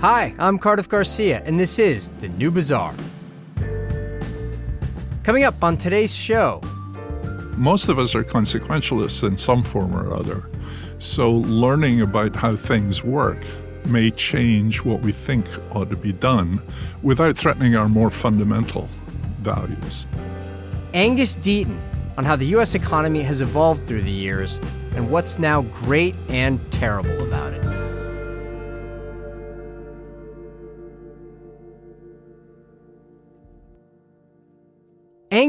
Hi, I'm Cardiff Garcia, and this is The New Bazaar. Coming up on today's show, most of us are consequentialists in some form or other. So, learning about how things work may change what we think ought to be done without threatening our more fundamental values. Angus Deaton on how the U.S. economy has evolved through the years and what's now great and terrible about it.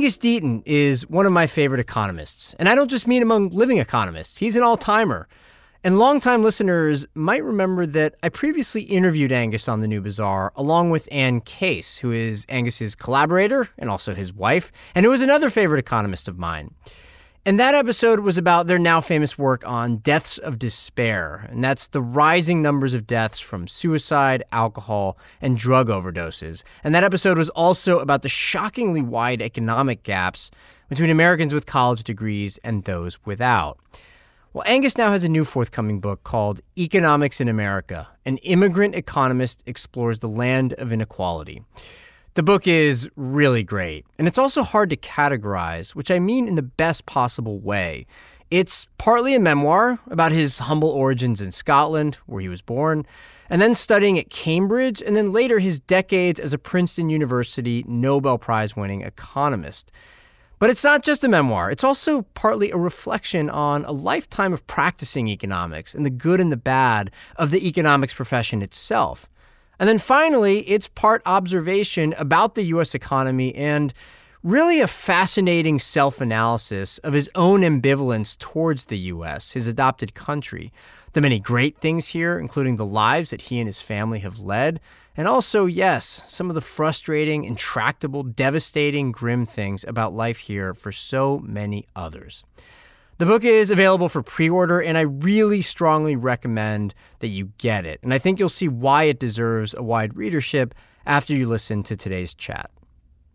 Angus Deaton is one of my favorite economists, and I don't just mean among living economists. He's an all timer. And longtime listeners might remember that I previously interviewed Angus on the New Bazaar, along with Anne Case, who is Angus's collaborator and also his wife, and who is another favorite economist of mine. And that episode was about their now famous work on deaths of despair. And that's the rising numbers of deaths from suicide, alcohol, and drug overdoses. And that episode was also about the shockingly wide economic gaps between Americans with college degrees and those without. Well, Angus now has a new forthcoming book called Economics in America An Immigrant Economist Explores the Land of Inequality. The book is really great, and it's also hard to categorize, which I mean in the best possible way. It's partly a memoir about his humble origins in Scotland, where he was born, and then studying at Cambridge, and then later his decades as a Princeton University Nobel Prize winning economist. But it's not just a memoir, it's also partly a reflection on a lifetime of practicing economics and the good and the bad of the economics profession itself. And then finally, it's part observation about the U.S. economy and really a fascinating self analysis of his own ambivalence towards the U.S., his adopted country. The many great things here, including the lives that he and his family have led, and also, yes, some of the frustrating, intractable, devastating, grim things about life here for so many others. The book is available for pre order, and I really strongly recommend that you get it. And I think you'll see why it deserves a wide readership after you listen to today's chat.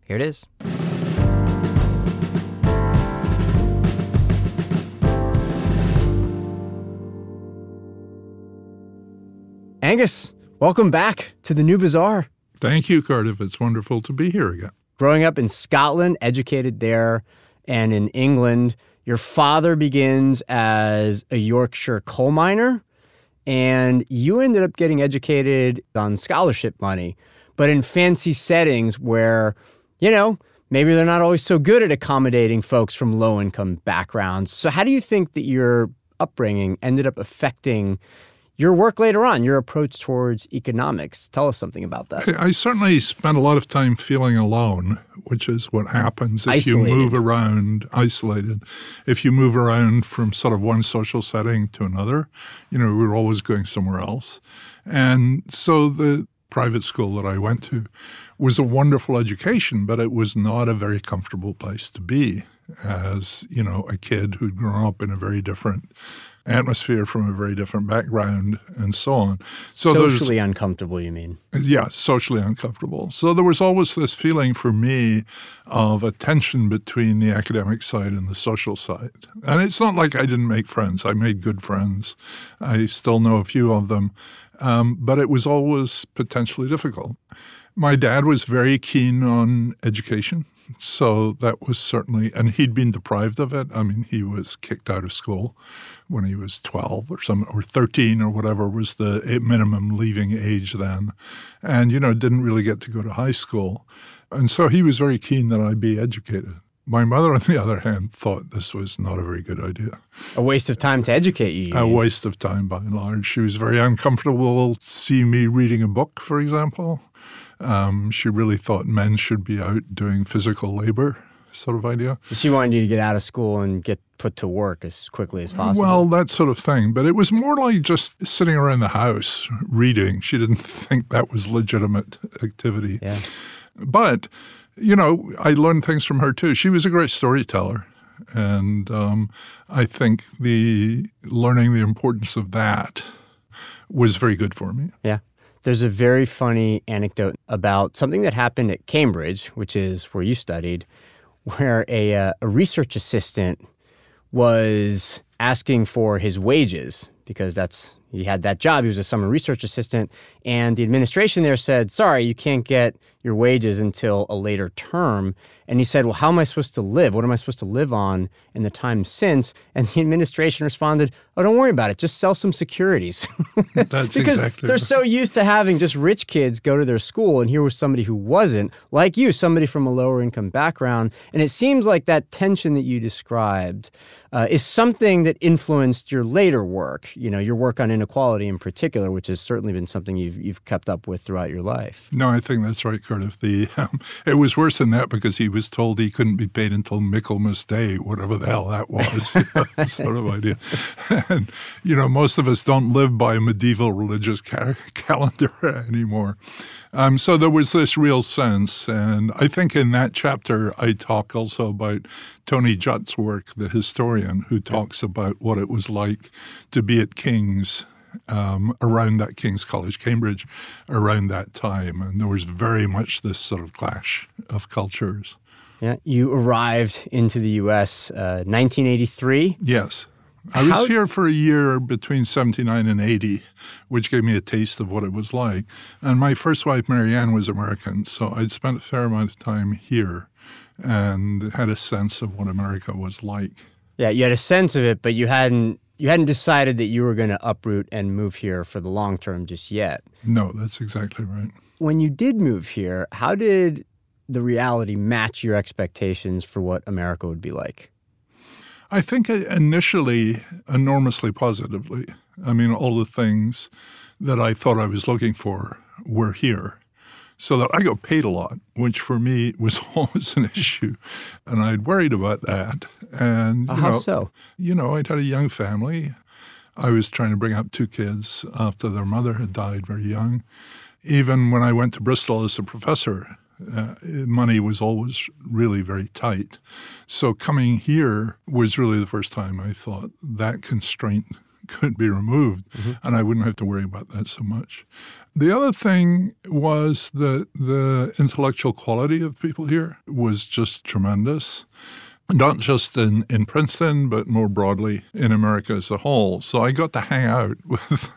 Here it is. Angus, welcome back to the New Bazaar. Thank you, Cardiff. It's wonderful to be here again. Growing up in Scotland, educated there, and in England, your father begins as a Yorkshire coal miner, and you ended up getting educated on scholarship money, but in fancy settings where, you know, maybe they're not always so good at accommodating folks from low income backgrounds. So, how do you think that your upbringing ended up affecting your work later on, your approach towards economics. Tell us something about that. I certainly spent a lot of time feeling alone, which is what happens if isolated. you move around, isolated. If you move around from sort of one social setting to another, you know, we are always going somewhere else. And so the private school that I went to was a wonderful education, but it was not a very comfortable place to be as, you know, a kid who'd grown up in a very different atmosphere from a very different background and so on. So socially uncomfortable, you mean? Yeah, socially uncomfortable. So there was always this feeling for me of a tension between the academic side and the social side. And it's not like I didn't make friends. I made good friends. I still know a few of them. Um, but it was always potentially difficult. My dad was very keen on education. So that was certainly, and he'd been deprived of it. I mean, he was kicked out of school when he was 12 or some, or 13 or whatever was the minimum leaving age then. And, you know, didn't really get to go to high school. And so he was very keen that I be educated. My mother, on the other hand, thought this was not a very good idea. A waste of time to educate you. you a waste of time by and large. She was very uncomfortable to see me reading a book, for example. Um, she really thought men should be out doing physical labor, sort of idea. She wanted you to get out of school and get put to work as quickly as possible. Well, that sort of thing. But it was more like just sitting around the house reading. She didn't think that was legitimate activity. Yeah. But, you know, I learned things from her too. She was a great storyteller. And um, I think the learning the importance of that was very good for me. Yeah. There's a very funny anecdote about something that happened at Cambridge, which is where you studied, where a, uh, a research assistant was asking for his wages because that's he had that job. He was a summer research assistant. And the administration there said, sorry, you can't get your wages until a later term. And he said, well, how am I supposed to live? What am I supposed to live on in the time since? And the administration responded, oh, don't worry about it. Just sell some securities. That's because exactly they're so used to having just rich kids go to their school. And here was somebody who wasn't, like you, somebody from a lower income background. And it seems like that tension that you described uh, is something that influenced your later work, you know, your work on inequality in particular, which has certainly been something you've, you've kept up with throughout your life. No, I think that's right, Curtis. The um, it was worse than that because he was told he couldn't be paid until Michaelmas Day, whatever the hell that was, sort of idea. And you know, most of us don't live by a medieval religious ca- calendar anymore. Um, so there was this real sense, and I think in that chapter I talk also about Tony Judt's work, the historian, who talks about what it was like to be at King's um, around that King's College, Cambridge, around that time. And there was very much this sort of clash of cultures. Yeah, you arrived into the U.S. Uh, 1983. Yes. I was How- here for a year between 79 and 80, which gave me a taste of what it was like. And my first wife, Marianne, was American, so I'd spent a fair amount of time here and had a sense of what America was like. Yeah, you had a sense of it, but you hadn't you hadn't decided that you were going to uproot and move here for the long term just yet. No, that's exactly right. When you did move here, how did the reality match your expectations for what America would be like? I think initially enormously positively. I mean, all the things that I thought I was looking for were here. So that I got paid a lot, which for me was always an issue. And I'd worried about that. And, you How know, so? you know, I'd had a young family. I was trying to bring up two kids after their mother had died very young. Even when I went to Bristol as a professor, uh, money was always really very tight. So coming here was really the first time I thought that constraint could be removed mm-hmm. and I wouldn't have to worry about that so much. The other thing was that the intellectual quality of people here was just tremendous not just in, in Princeton, but more broadly in America as a whole. So I got to hang out with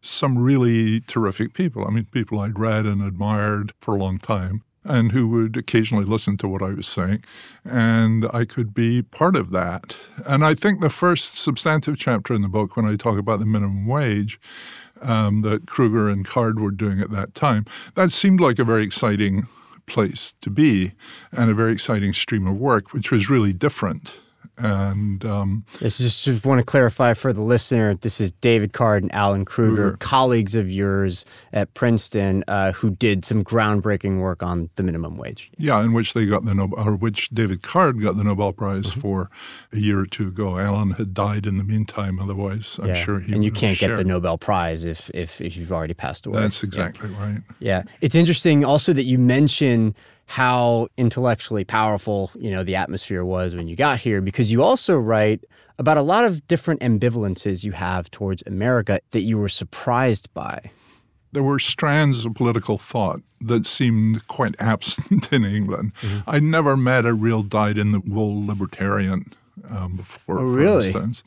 some really terrific people. I mean, people I'd read and admired for a long time and who would occasionally listen to what I was saying. And I could be part of that. And I think the first substantive chapter in the book, when I talk about the minimum wage, um, that Krueger and Card were doing at that time, that seemed like a very exciting place to be and a very exciting stream of work, which was really different. And um, This just, just want to clarify for the listener. This is David Card and Alan Krueger, Krueger. colleagues of yours at Princeton, uh, who did some groundbreaking work on the minimum wage. yeah, in which they got the Nobel, or which David Card got the Nobel Prize for a year or two ago. Alan had died in the meantime. Otherwise, I'm Yeah. sure he and you can't get the. Nobel Prize if if, if you've already passed away. That's Yeah. exactly right. Yeah. It's interesting also that you mention how intellectually powerful, you know, the atmosphere was when you got here because you also write about a lot of different ambivalences you have towards America that you were surprised by. there were strands of political thought that seemed quite absent in England. Mm-hmm. I never met a real dyed-in-the-wool libertarian um, before, Oh, for really? instance.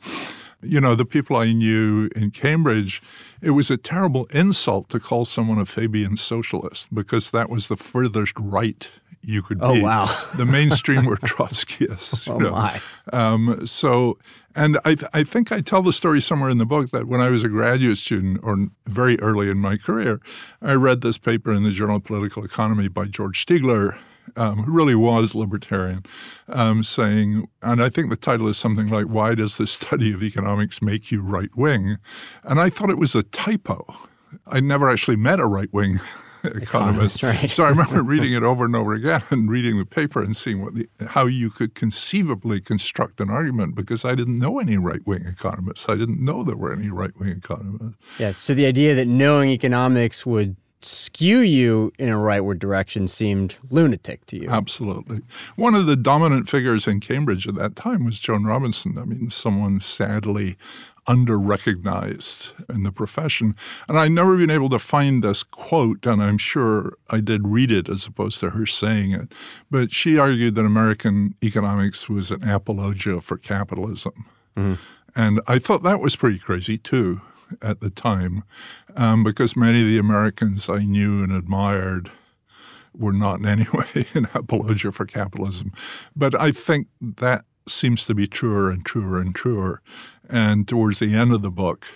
You know, the people I knew in Cambridge, it was a terrible insult to call someone a Fabian socialist because that was the furthest right you could Oh, be. wow. The mainstream were Trotskyists. you Oh, know. my. Um, so, and I, th- I think I tell the story somewhere in the book that when I was a graduate student, or very early in my career, I read this paper in the Journal of Political Economy by George Stigler, um, who really was libertarian, um, saying, and I think the title is something like, Why Does the Study of Economics Make You Right Wing? And I thought it was a typo. I never actually met a right wing economist. Economist, right. So I remember reading it over and over again and reading the paper and seeing what the, how you could conceivably construct an argument because I didn't know any right wing economists. I didn't know there were any right wing economists. Yeah. So the idea that knowing economics would skew you in a rightward direction seemed lunatic to you. Absolutely. One of the dominant figures in Cambridge at that time was Joan Robinson. I mean, someone sadly under recognized in the profession. And I've never been able to find this quote, and I'm sure I did read it as opposed to her saying it. But she argued that American economics was an apologia for capitalism. Mm-hmm. And I thought that was pretty crazy too. At the time um, because many of the Americans I knew and admired were not in any way an apologia for capitalism. But I think that seems to be truer and truer and truer. And towards the end of the book,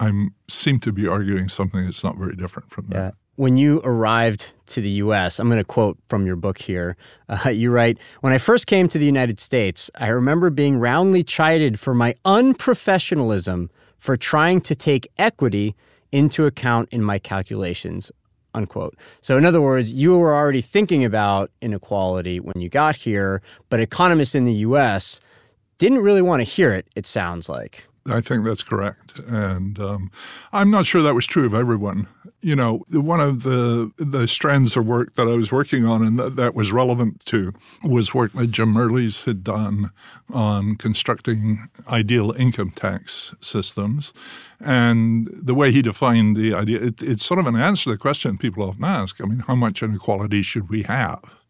I seem to be arguing something that's not very different from that. Yeah. When you arrived to the U.S., I'm going to quote from your book here. Uh, you write, When I first came to the United States, I remember being roundly chided for my unprofessionalism for trying to take equity into account in my calculations unquote. So, in other words, you were already thinking about inequality when you got here, but economists in the US didn't really want to hear it, it sounds like. I think that's correct. And um, I'm not sure that was true of everyone you know, one of the the strands of work that I was working on and that, that was relevant to was work that Jim Mirrlees had done on constructing ideal income tax systems. And the way he defined the idea, it, it's sort of an answer to the question people often ask. I mean, how much inequality should we have?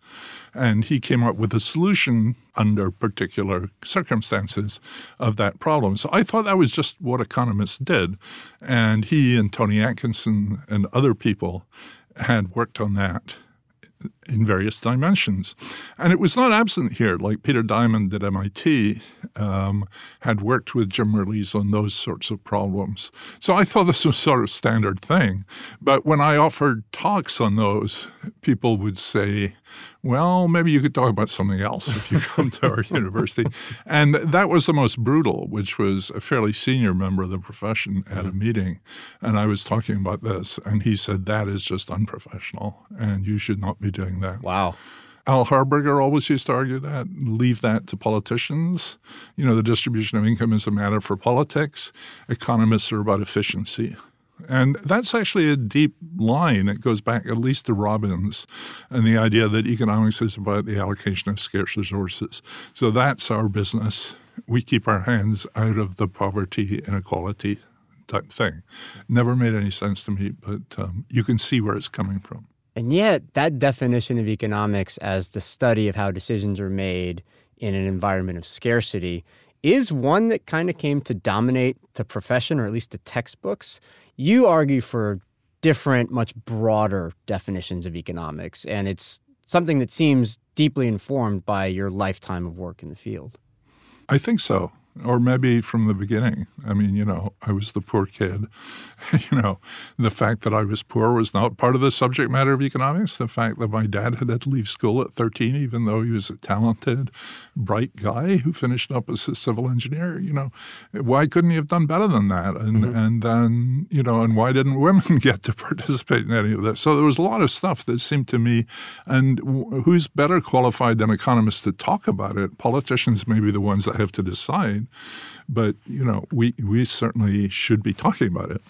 And he came up with a solution under particular circumstances of that problem. So I thought that was just what economists did. And he and Tony Atkinson and other people had worked on that in various dimensions. And it was not absent here. Like Peter Diamond at MIT um, had worked with Jim Mirrlees on those sorts of problems. So I thought this was sort of standard thing. But when I offered talks on those, people would say, well, maybe you could talk about something else if you come to our university. And that was the most brutal, which was a fairly senior member of the profession at a mm-hmm. meeting. And I was talking about this, and he said, that is just unprofessional, and you should not be doing that. Wow. Al Harberger always used to argue that, leave that to politicians. You know, the distribution of income is a matter for politics. Economists are about efficiency. And that's actually a deep line. It goes back at least to Robbins and the idea that economics is about the allocation of scarce resources. So that's our business. We keep our hands out of the poverty inequality type thing. Never made any sense to me, but um, you can see where it's coming from. And yet, that definition of economics as the study of how decisions are made in an environment of scarcity is one that kind of came to dominate the profession, or at least the textbooks. You argue for different, much broader definitions of economics, and it's something that seems deeply informed by your lifetime of work in the field. I think so or maybe from the beginning. I mean, you know, I was the poor kid. you know, the fact that I was poor was not part of the subject matter of economics. The fact that my dad had to leave school at 13, even though he was a talented, bright guy who finished up as a civil engineer, you know, why couldn't he have done better than that? And, mm-hmm. and then, you know, and why didn't women get to participate in any of this? So there was a lot of stuff that seemed to me, and who's better qualified than economists to talk about it? Politicians may be the ones that have to decide but you know, we we certainly should be talking about it.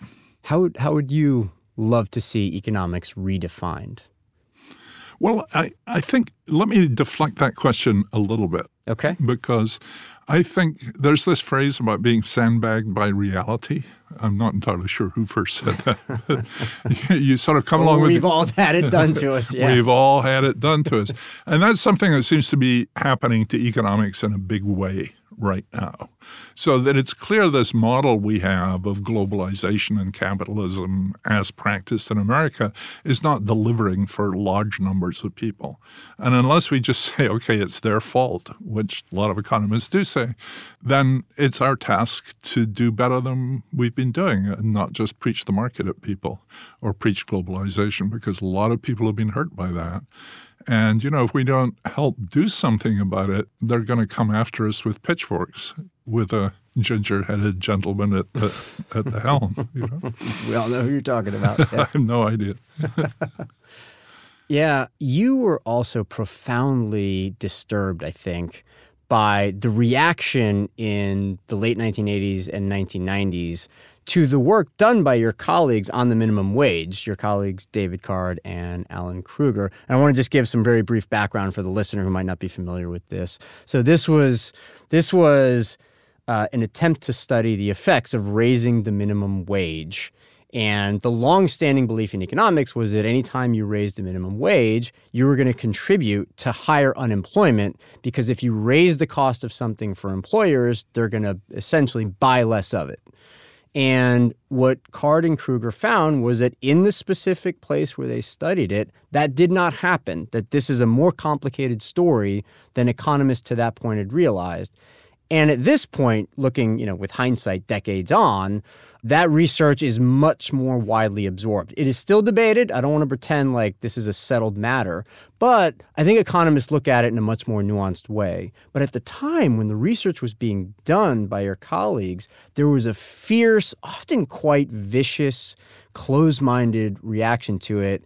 How how would you love to see economics redefined? Well, I, I think let me deflect that question a little bit. Okay. Because I think there's this phrase about being sandbagged by reality. I'm not entirely sure who first said that. you sort of come well, along we've with. We've all had it done to us. Yeah. we've all had it done to us, and that's something that seems to be happening to economics in a big way right now. So that it's clear this model we have of globalization and capitalism as practiced in America is not delivering for large numbers of people. And unless we just say, okay, it's their fault, which a lot of economists do say, then it's our task to do better than we've been doing and not just preach the market at people or preach globalization because a lot of people have been hurt by that. And, you know, if we don't help do something about it, they're going to come after us with pitchforks with a ginger headed gentleman at the, at the helm. You know? we all know who you're talking about. Yeah. I have no idea. Yeah. You were also profoundly disturbed, I think, by the reaction in the late 1980s and 1990s to the work done by your colleagues on the minimum wage, your colleagues David Card and Alan Krueger. And I want to just give some very brief background for the listener who might not be familiar with this. So this was this was uh, an attempt to study the effects of raising the minimum wage. And the long-standing belief in economics was that anytime you raised the minimum wage, you were going to contribute to higher unemployment because if you raise the cost of something for employers, they're going to essentially buy less of it. And what Card and Krueger found was that in the specific place where they studied it, that did not happen, that this is a more complicated story than economists to that point had realized. And at this point, looking, you know, with hindsight decades on, that research is much more widely absorbed. It is still debated. I don't want to pretend like this is a settled matter, but I think economists look at it in a much more nuanced way. But at the time when the research was being done by your colleagues, there was a fierce, often quite vicious, closed minded reaction to it.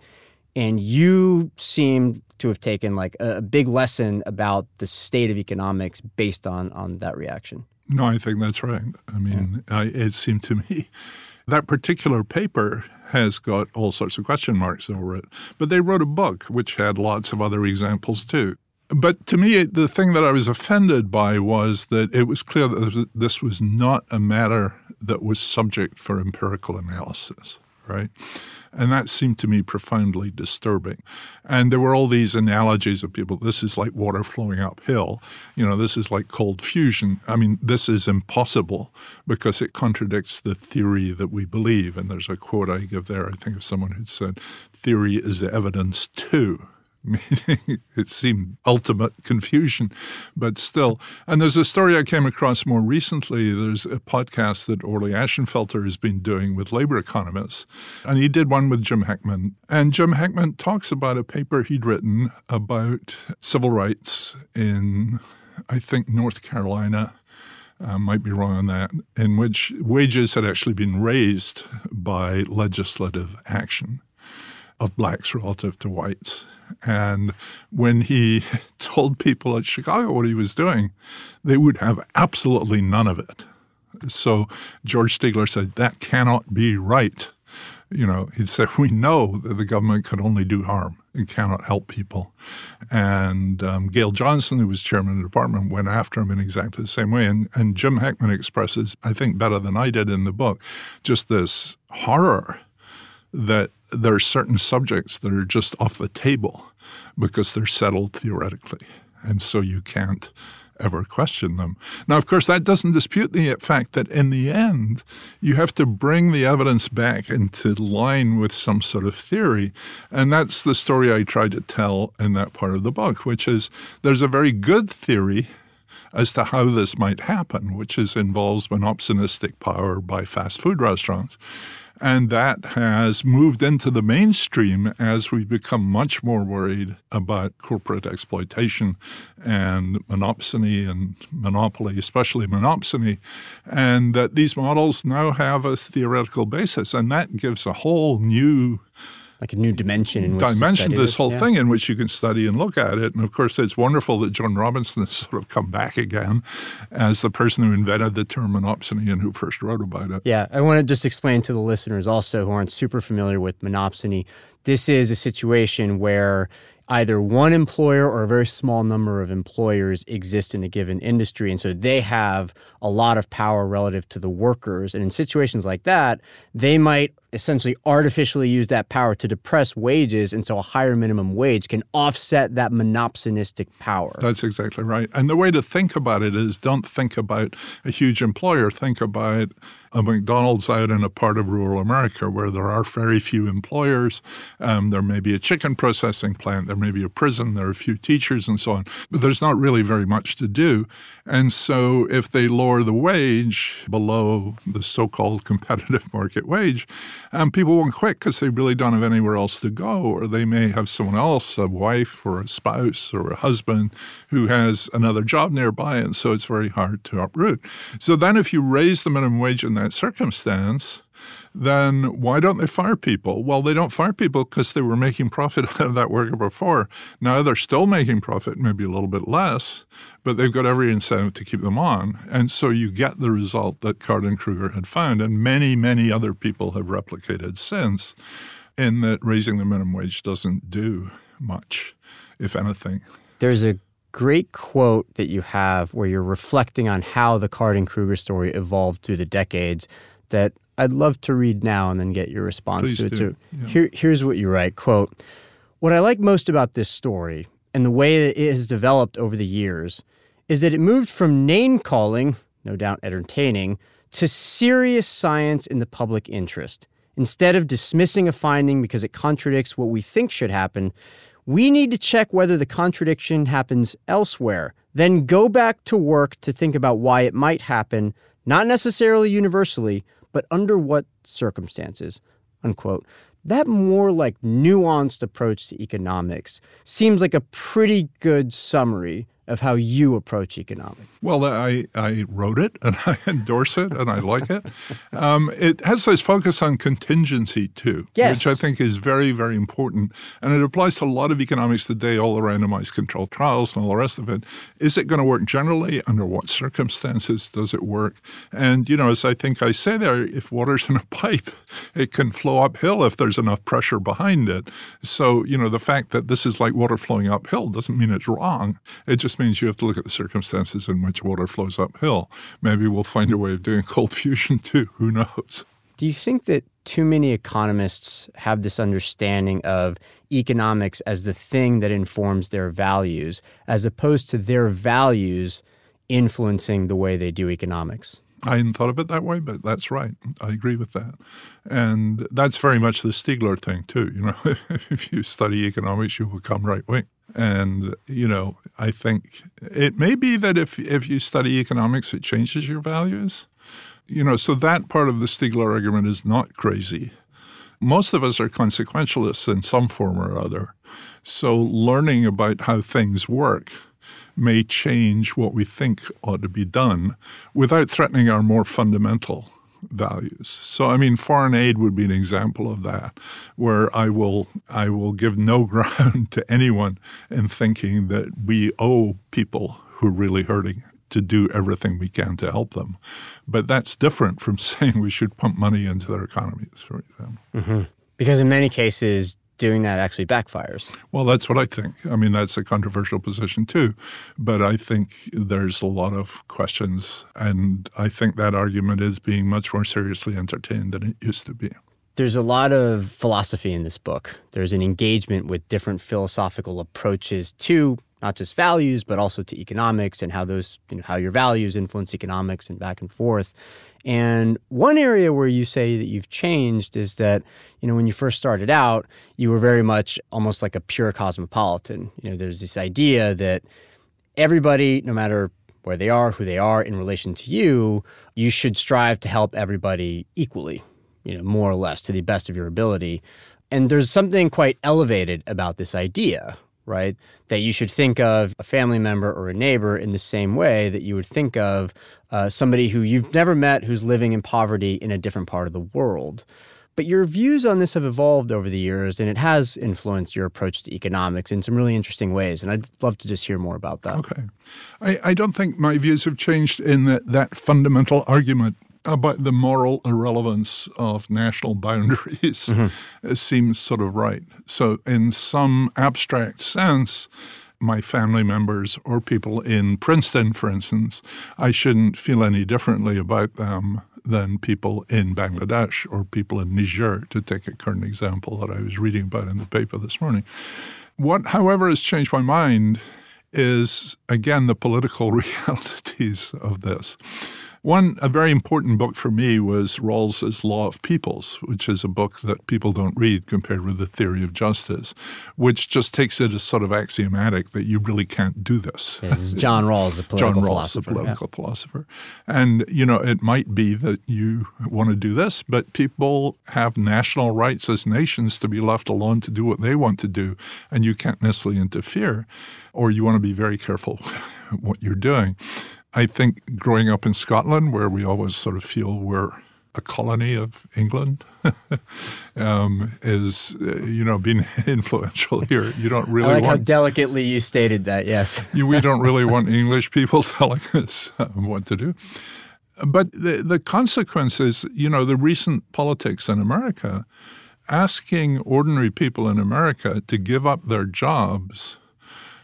And you seemed to have taken like a, big lesson about the state of economics based on on that reaction. No, I think that's right. I mean, yeah. I, it seemed to me that particular paper has got all sorts of question marks over it. But they wrote a book which had lots of other examples too. But to me, the thing that I was offended by was that it was clear that this was not a matter that was subject for empirical analysis right? And that seemed to me profoundly disturbing. And there were all these analogies of people this is like water flowing uphill. You know, this is like cold fusion. I mean, this is impossible because it contradicts the theory that we believe. And there's a quote I give there, I think, of someone who said, theory is the evidence too meaning it seemed ultimate confusion, but still. And there's a story I came across more recently. There's a podcast that Orley Ashenfelter has been doing with labor economists, and he did one with Jim Heckman. And Jim Heckman talks about a paper he'd written about civil rights in, I think, North Carolina. I might be wrong on that, in which wages had actually been raised by legislative action of blacks relative to whites. And when he told people at Chicago what he was doing, they would have absolutely none of it. So George Stigler said, that cannot be right. You know, he said, we know that the government can only do harm and cannot help people. And um, Gale Johnson, who was chairman of the department, went after him in exactly the same way. And, and Jim Heckman expresses, I think better than I did in the book, just this horror that there are certain subjects that are just off the table because they're settled theoretically. And so you can't ever question them. Now, of course, that doesn't dispute the fact that in the end, you have to bring the evidence back into line with some sort of theory. And that's the story I try to tell in that part of the book, which is there's a very good theory as to how this might happen, which is involves monopsonistic power by fast food restaurants. And that has moved into the mainstream as we become much more worried about corporate exploitation and monopsony and monopoly, especially monopsony, and that these models now have a theoretical basis. And that gives a whole new like a new dimension in which dimension to this whole yeah. thing in which you can study and look at it. And of course, it's wonderful that Joan Robinson has sort of come back again as the person who invented the term monopsony and who first wrote about it. Yeah, I want to just explain to the listeners also who aren't super familiar with monopsony. This is a situation where either one employer or a very small number of employers exist in a given industry. And so they have a lot of power relative to the workers. And in situations like that, they might essentially artificially use that power to depress wages. And so a higher minimum wage can offset that monopsonistic power. That's exactly right. And the way to think about it is don't think about a huge employer, think about a McDonald's out in a part of rural America where there are very few employers. Um, there may be a chicken processing plant, there may be a prison, there are a few teachers, and so on. But there's not really very much to do. And so if they lower the wage below the so called competitive market wage, um, people won't quit because they really don't have anywhere else to go, or they may have someone else, a wife or a spouse or a husband, who has another job nearby, and so it's very hard to uproot. So then, if you raise the minimum wage in that circumstance, then why don't they fire people? Well, they don't fire people because they were making profit out of that worker before. Now they're still making profit, maybe a little bit less, but they've got every incentive to keep them on. And so you get the result that Card and Krueger had found, and many, many other people have replicated since, in that raising the minimum wage doesn't do much, if anything. There's a great quote that you have where you're reflecting on how the Card and Krueger story evolved through the decades that I'd love to read now and then get your response Please to it. Do. So yeah. here, here's what you write, quote, What I like most about this story and the way that it has developed over the years is that it moved from name calling, no doubt entertaining, to serious science in the public interest. Instead of dismissing a finding because it contradicts what we think should happen, we need to check whether the contradiction happens elsewhere, then go back to work to think about why it might happen, not necessarily universally, but under what circumstances. Unquote. That more like nuanced approach to economics seems like a pretty good summary of how you approach economics? Well, I, I wrote it and I endorse it and I like it. Um, it has this focus on contingency too, yes. which I think is very, very important. And it applies to a lot of economics today, all the randomized controlled trials and all the rest of it. Is it going to work generally? Under what circumstances does it work? And, you know, as I think I say there, if water's in a pipe, it can flow uphill if there's enough pressure behind it. So, you know, the fact that this is like water flowing uphill doesn't mean it's wrong. It just means you have to look at the circumstances in which water flows uphill. Maybe we'll find a way of doing cold fusion too. Who knows? Do you think that too many economists have this understanding of economics as the thing that informs their values, as opposed to their values influencing the way they do economics? I hadn't thought of it that way, but that's right. I agree with that. And that's very much the Stigler thing, too. You know, if you study economics, you will come right wing. And, you know, I think it may be that if, if you study economics, it changes your values. You know, so that part of the Stigler argument is not crazy. Most of us are consequentialists in some form or other. So learning about how things work may change what we think ought to be done without threatening our more fundamental values. So I mean foreign aid would be an example of that where I will I will give no ground to anyone in thinking that we owe people who are really hurting to do everything we can to help them. But that's different from saying we should pump money into their economies, for example. Mm-hmm. Because in many cases, doing that actually backfires. Well, that's what I think. I mean, that's a controversial position too. But I think there's a lot of questions. And I think that argument is being much more seriously entertained than it used to be. There's a lot of philosophy in this book. There's an engagement with different philosophical approaches to not just values, but also to economics and how those, you know, how your values influence economics and back and forth. And one area where you say that you've changed is that, you know, when you first started out, you were very much almost like a pure cosmopolitan. You know, there's this idea that everybody, no matter where they are, who they are in relation to you, you should strive to help everybody equally, you know, more or less to the best of your ability. And there's something quite elevated about this idea, right? That you should think of a family member or a neighbor in the same way that you would think of uh, somebody who you've never met who's living in poverty in a different part of the world. But your views on this have evolved over the years, and it has influenced your approach to economics in some really interesting ways. And I'd love to just hear more about that. Okay. I, I don't think my views have changed in that, that fundamental argument about the moral irrelevance of national boundaries mm-hmm. seems sort of right. So, in some abstract sense, my family members or people in Princeton, for instance, I shouldn't feel any differently about them than people in Bangladesh or people in Niger, to take a current example that I was reading about in the paper this morning. What, however, has changed my mind is, again, the political realities of this. One, a very important book for me was Rawls's Law of Peoples, which is a book that people don't read compared with the theory of justice, which just takes it as sort of axiomatic that you really can't do this. John Rawls, a political John Rawls, a political yeah. philosopher. And, you know, it might be that you want to do this, but people have national rights as nations to be left alone to do what they want to do, and you can't necessarily interfere, or you want to be very careful what you're doing. I think growing up in Scotland, where we always sort of feel we're a colony of England, um, is uh, you know being influential here. You don't really I like want, how delicately you stated that. Yes, we don't really want English people telling us what to do. But the the consequences, you know, the recent politics in America, asking ordinary people in America to give up their jobs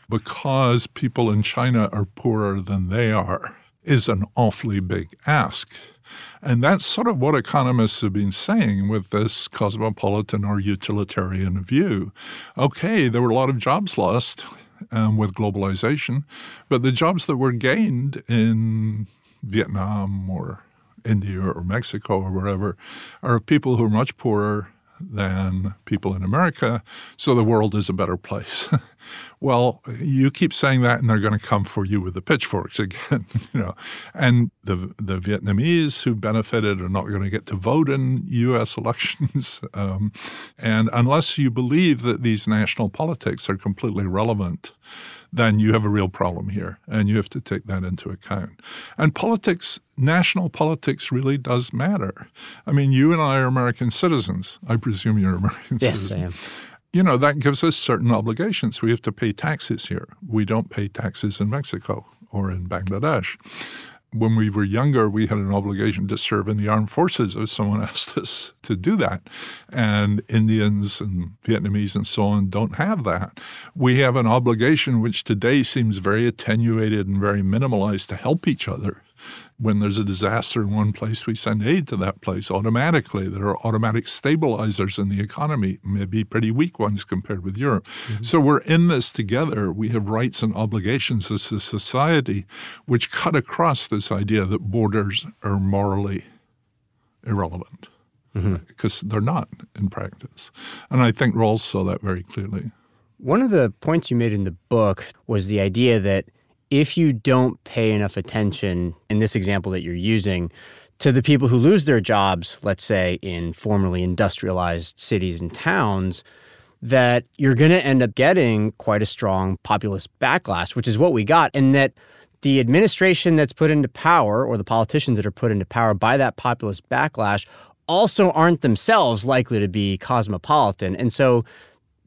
because people in China are poorer than they are is an awfully big ask. And that's sort of what economists have been saying with this cosmopolitan or utilitarian view. Okay, there were a lot of jobs lost um, with globalization, but the jobs that were gained in Vietnam or India or Mexico or wherever are people who are much poorer than people in America, so the world is a better place. well, you keep saying that, and they're going to come for you with the pitchforks again. you know, and the the Vietnamese who benefited are not going to get to vote in U.S. elections. Um, and unless you believe that these national politics are completely relevant then you have a real problem here, and you have to take that into account. And politics, national politics, really does matter. I mean, you and I are American citizens. I presume you're American yes, citizen. Yes, I am. You know, that gives us certain obligations. We have to pay taxes here. We don't pay taxes in Mexico or in Bangladesh when we were younger, we had an obligation to serve in the armed forces if someone asked us to do that. And Indians and Vietnamese and so on don't have that. We have an obligation which today seems very attenuated and very minimalized to help each other when there's a disaster in one place, we send aid to that place automatically. There are automatic stabilizers in the economy, maybe pretty weak ones compared with Europe. Mm-hmm. So we're in this together. We have rights and obligations as a society which cut across this idea that borders are morally irrelevant. Mm-hmm. Because they're not in practice. And I think Rawls saw that very clearly. One of the points you made in the book was the idea that if you don't pay enough attention in this example that you're using to the people who lose their jobs, let's say in formerly industrialized cities and towns, that you're going to end up getting quite a strong populist backlash, which is what we got. And that the administration that's put into power or the politicians that are put into power by that populist backlash also aren't themselves likely to be cosmopolitan. And so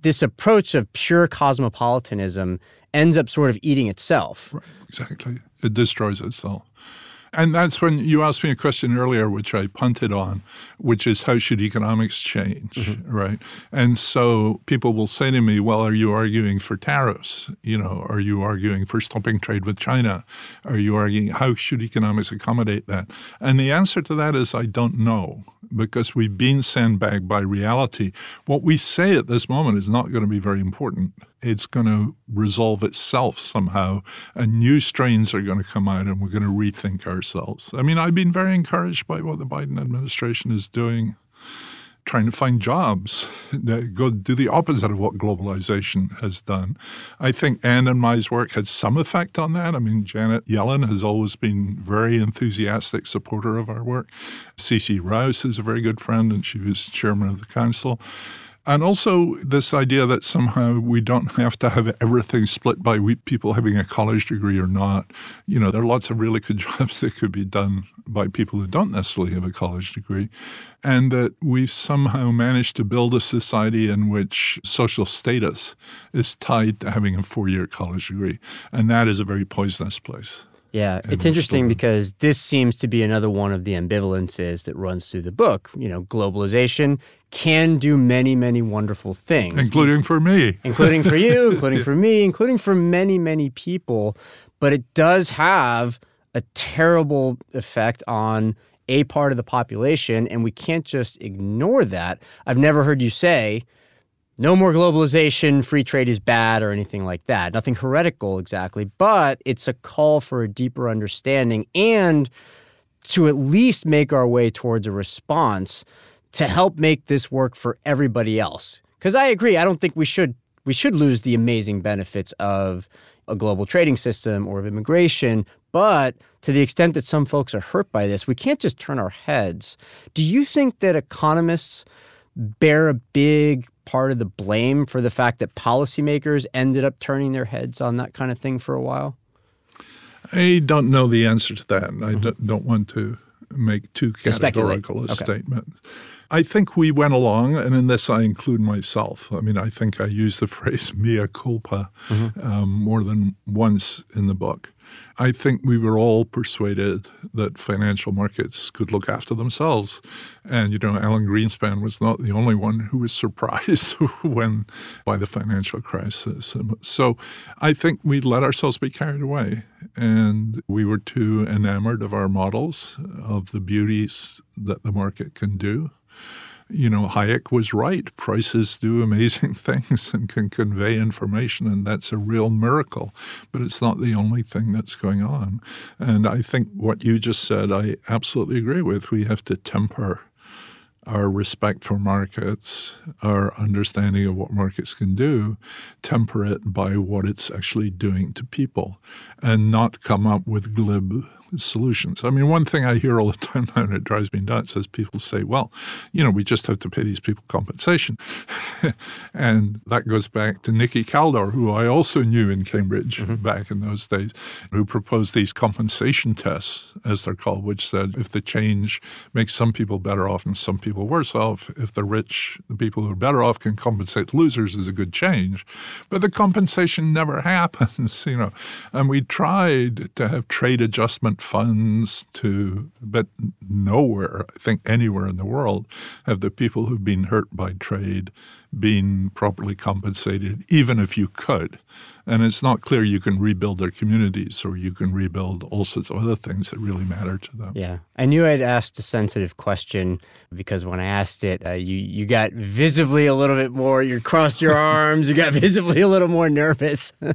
this approach of pure cosmopolitanism ends up sort of eating itself. Right, exactly. It destroys itself. And that's when you asked me a question earlier, which I punted on, which is how should economics change, mm-hmm. right? And so people will say to me, well, are you arguing for tariffs? You know, are you arguing for stopping trade with China? Are you arguing how should economics accommodate that? And the answer to that is I don't know because we've been sandbagged by reality. What we say at this moment is not going to be very important. It's going to resolve itself somehow, and new strains are going to come out, and we're going to rethink ourselves. I mean, I've been very encouraged by what the Biden administration is doing trying to find jobs, go do the opposite of what globalization has done. I think Anne and my work had some effect on that. I mean, Janet Yellen has always been very enthusiastic supporter of our work. Ceci Rouse is a very good friend, and she was chairman of the council. And also, this idea that somehow we don't have to have everything split by people having a college degree or not. You know, there are lots of really good jobs that could be done by people who don't necessarily have a college degree. And that we've somehow managed to build a society in which social status is tied to having a four year college degree. And that is a very poisonous place. Yeah, it's interesting because this seems to be another one of the ambivalences that runs through the book. You know, globalization can do many, many wonderful things, including for me, including for you, including for me, including for many, many people. But it does have a terrible effect on a part of the population, and we can't just ignore that. I've never heard you say, no more globalization, free trade is bad, or anything like that. Nothing heretical exactly, but it's a call for a deeper understanding and to at least make our way towards a response to help make this work for everybody else. Because I agree, I don't think we should we should lose the amazing benefits of a global trading system or of immigration, but to the extent that some folks are hurt by this, we can't just turn our heads. Do you think that economists bear a big part of the blame for the fact that policymakers ended up turning their heads on that kind of thing for a while? I don't know the answer to that. I mm-hmm. don't want to make too categorical a okay. statement. I think we went along, and in this I include myself. I mean, I think I use the phrase mea culpa mm-hmm. um, more than once in the book. I think we were all persuaded that financial markets could look after themselves. And, you know, Alan Greenspan was not the only one who was surprised when by the financial crisis. Um, so I think we let ourselves be carried away. And we were too enamored of our models, of the beauties that the market can do. You know, Hayek was right. Prices do amazing things and can convey information, and that's a real miracle. But it's not the only thing that's going on. And I think what you just said, I absolutely agree with. We have to temper our respect for markets, our understanding of what markets can do, temper it by what it's actually doing to people, and not come up with glib solutions. I mean, one thing I hear all the time now and it drives me nuts is people say, well, you know, we just have to pay these people compensation. and that goes back to Nicky Kaldor, who I also knew in Cambridge mm-hmm. back in those days, who proposed these compensation tests, as they're called, which said if the change makes some people better off and some people worse off, if the rich, the people who are better off can compensate losers is a good change. But the compensation never happens, you know. And we tried to have trade adjustment funds to, but nowhere, I think anywhere in the world, have the people who've been hurt by trade been properly compensated, even if you could. And it's not clear you can rebuild their communities or you can rebuild all sorts of other things that really matter to them. Yeah. I knew I'd asked a sensitive question because when I asked it, uh, you, you got visibly a little bit more, you crossed your arms, you got visibly a little more nervous. uh,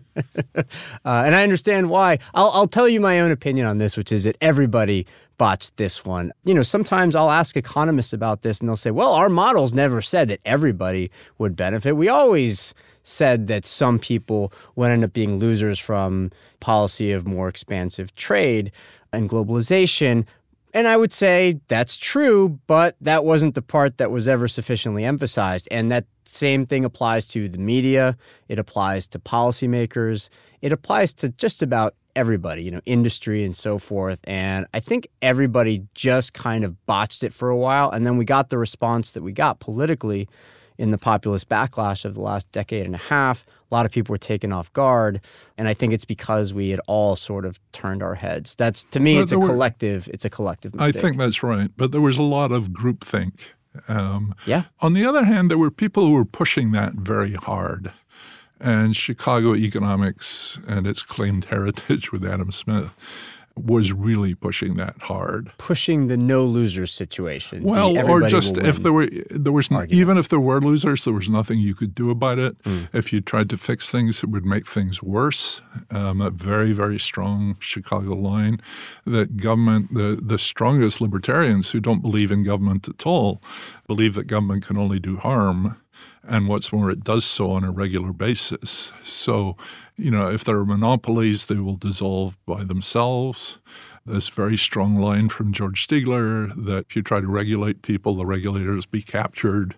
and I understand why. I'll, I'll tell you my own opinion on this, which is that everybody botched this one. You know, sometimes I'll ask economists about this and they'll say, well, our models never said that everybody would benefit. We always said that some people would end up being losers from policy of more expansive trade and globalization. And I would say that's true, but that wasn't the part that was ever sufficiently emphasized. And that same thing applies to the media, it applies to policymakers, it applies to just about everybody, you know, industry and so forth. And I think everybody just kind of botched it for a while. And then we got the response that we got politically in the populist backlash of the last decade and a half. A lot of people were taken off guard. And I think it's because we had all sort of turned our heads. That's to me, it's a were, collective, it's a collective mistake. I think that's right. But there was a lot of groupthink. Um, yeah. On the other hand, there were people who were pushing that very hard. And Chicago economics and its claimed heritage with Adam Smith was really pushing that hard. Pushing the no losers situation. Well, or just if there were there was argument. even if there were losers, there was nothing you could do about it. Mm. If you tried to fix things, it would make things worse. Um, a very very strong Chicago line that government the the strongest libertarians who don't believe in government at all believe that government can only do harm and what's more, it does so on a regular basis. So, you know, if there are monopolies, they will dissolve by themselves. This very strong line from George Stigler that if you try to regulate people, the regulators be captured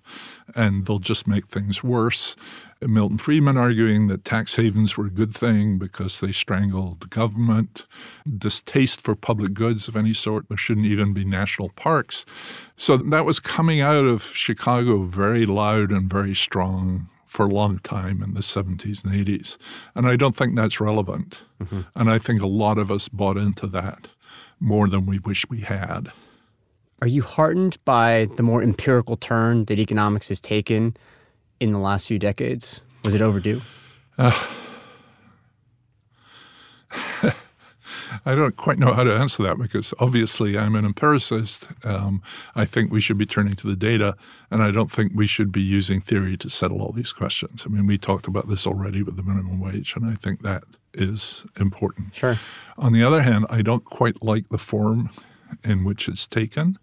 and they'll just make things worse. Milton Friedman arguing that tax havens were a good thing because they strangled government. Distaste for public goods of any sort. There shouldn't even be national parks. So that was coming out of Chicago very loud and very strong for a long time in the 70s and 80s. And I don't think that's relevant. Mm-hmm. And I think a lot of us bought into that more than we wish we had. Are you heartened by the more empirical turn that economics has taken in the last few decades? Was it overdue? Uh, I don't quite know how to answer that because obviously I'm an empiricist. Um, I think we should be turning to the data, and I don't think we should be using theory to settle all these questions. I mean, we talked about this already with the minimum wage, and I think that is important. Sure. On the other hand, I don't quite like the form in which it's taken.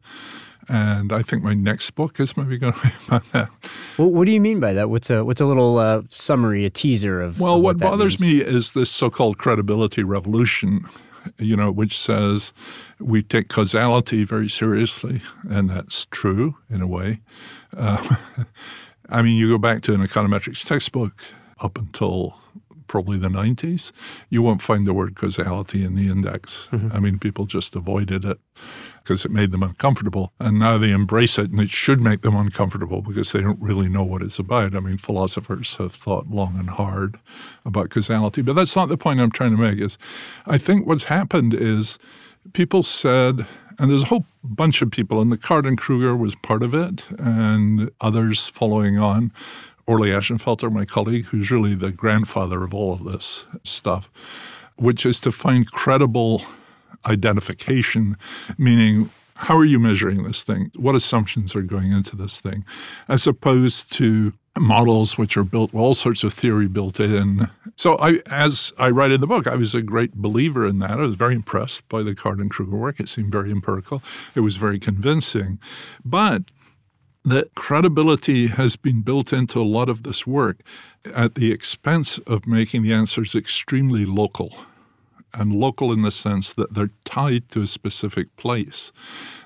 And I think my next book is maybe going to be about that. Well, what do you mean by that? What's a what's a little uh, summary, a teaser of? Well, of what, what bothers means? me is this so-called credibility revolution, you know, which says we take causality very seriously, and that's true in a way. Uh, I mean, you go back to an econometrics textbook up until probably the 90s, you won't find the word causality in the index. Mm-hmm. I mean, people just avoided it because it made them uncomfortable. And now they embrace it, and it should make them uncomfortable because they don't really know what it's about. I mean, philosophers have thought long and hard about causality, but that's not the point I'm trying to make. Is I think what's happened is people said, and there's a whole bunch of people, and the Card Krueger was part of it, and others following on, Orley Ashenfelter, my colleague, who's really the grandfather of all of this stuff, which is to find credible identification, meaning how are you measuring this thing? What assumptions are going into this thing? As opposed to models which are built all sorts of theory built in. So I as I write in the book, I was a great believer in that. I was very impressed by the Card and Krueger work. It seemed very empirical. It was very convincing. But the credibility has been built into a lot of this work at the expense of making the answers extremely local. And local in the sense that they're tied to a specific place.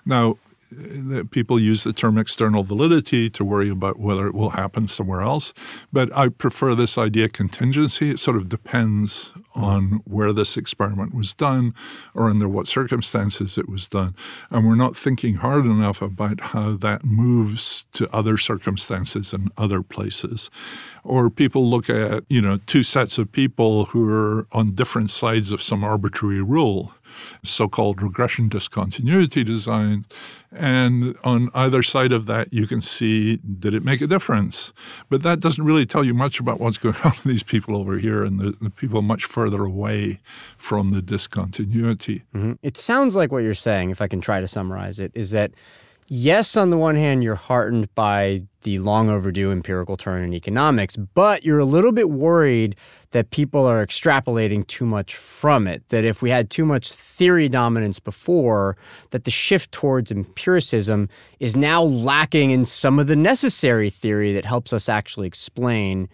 Now, eh, people use the term external validity to worry about whether it will happen somewhere else. But I prefer this idea contingency. It sort of depends on where this experiment was done or under what circumstances it was done. And we're not thinking hard enough about how that moves to other circumstances and other places. Or people look at, you know, two sets of people who are on different sides of some arbitrary rule so-called regression discontinuity design. And on either side of that, you can see did it make a difference? But that doesn't really tell you much about what's going on with these people over here and the, the people much further away from the discontinuity. Mm-hmm. It sounds like what you're saying, if I can try to summarize it, is that yes, on the one hand, you're heartened by the long overdue empirical turn in economics, but you're a little bit worried that people are extrapolating too much from it. That if we had too much theory dominance before, that the shift towards empiricism is now lacking in some of the necessary theory that helps us actually explain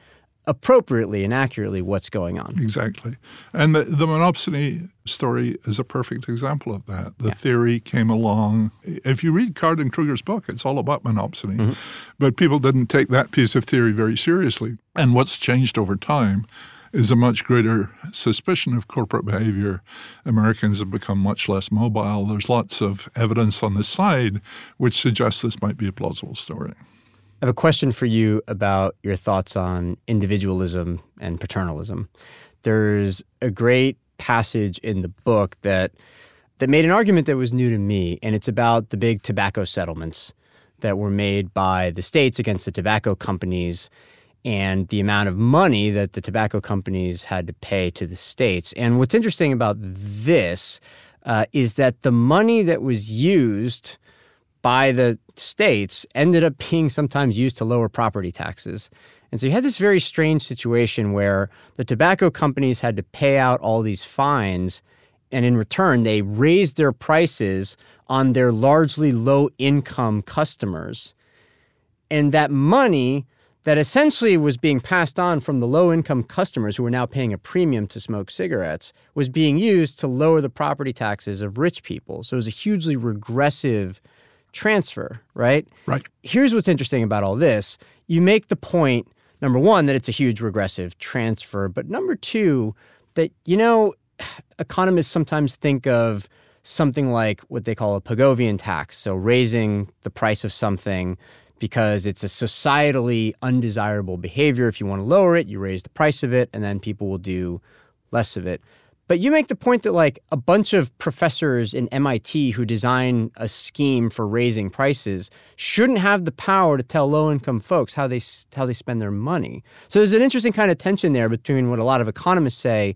appropriately and accurately what's going on. Exactly. And the, the monopsony story is a perfect example of that. The yeah. theory came along. If you read Card and Krueger's book, it's all about monopsony. Mm-hmm. But people didn't take that piece of theory very seriously. And what's changed over time is a much greater suspicion of corporate behavior. Americans have become much less mobile. There's lots of evidence on the side which suggests this might be a plausible story. I have a question for you about your thoughts on individualism and paternalism. There's a great passage in the book that that made an argument that was new to me, and it's about the big tobacco settlements that were made by the states against the tobacco companies and the amount of money that the tobacco companies had to pay to the states. And what's interesting about this uh, is that the money that was used by the states ended up being sometimes used to lower property taxes. And so you had this very strange situation where the tobacco companies had to pay out all these fines, and in return, they raised their prices on their largely low income customers. And that money that essentially was being passed on from the low income customers who were now paying a premium to smoke cigarettes was being used to lower the property taxes of rich people. So it was a hugely regressive transfer, right? Right. Here's what's interesting about all this. You make the point, number one, that it's a huge regressive transfer, but number two, that, you know, economists sometimes think of something like what they call a Pigovian tax, so raising the price of something because it's a societally undesirable behavior. If you want to lower it, you raise the price of it, and then people will do less of it. But you make the point that like a bunch of professors in MIT who design a scheme for raising prices shouldn't have the power to tell low-income folks how they how they spend their money. So there's an interesting kind of tension there between what a lot of economists say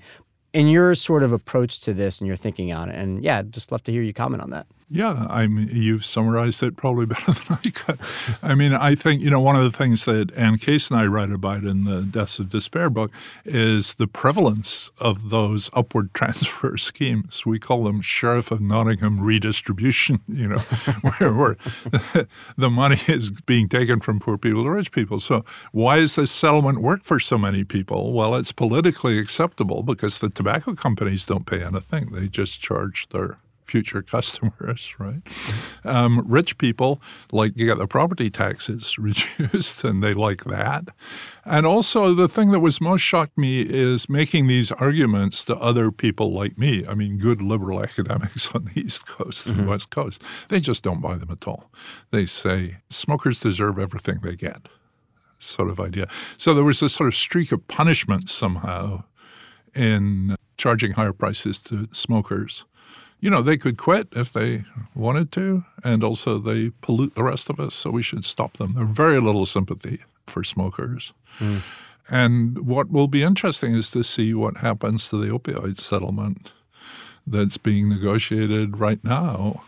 and your sort of approach to this and your thinking on it. And yeah, just love to hear you comment on that. Yeah, I mean, you've summarized it probably better than I could. I mean, I think, you know, one of the things that Anne Case and I write about in the Deaths of Despair book is the prevalence of those upward transfer schemes. We call them Sheriff of Nottingham redistribution, you know, where, where the money is being taken from poor people to rich people. So why does this settlement work for so many people? Well, it's politically acceptable because the tobacco companies don't pay anything. They just charge their future customers, right? Um, rich people like you get the property taxes reduced, and they like that. And also, the thing that was most shocked me is making these arguments to other people like me. I mean, good liberal academics on the East Coast and mm-hmm. West Coast. They just don't buy them at all. They say smokers deserve everything they get, sort of idea. So there was this sort of streak of punishment somehow in charging higher prices to smokers you know, they could quit if they wanted to, and also they pollute the rest of us, so we should stop them. There's very little sympathy for smokers. Mm. And what will be interesting is to see what happens to the opioid settlement that's being negotiated right now.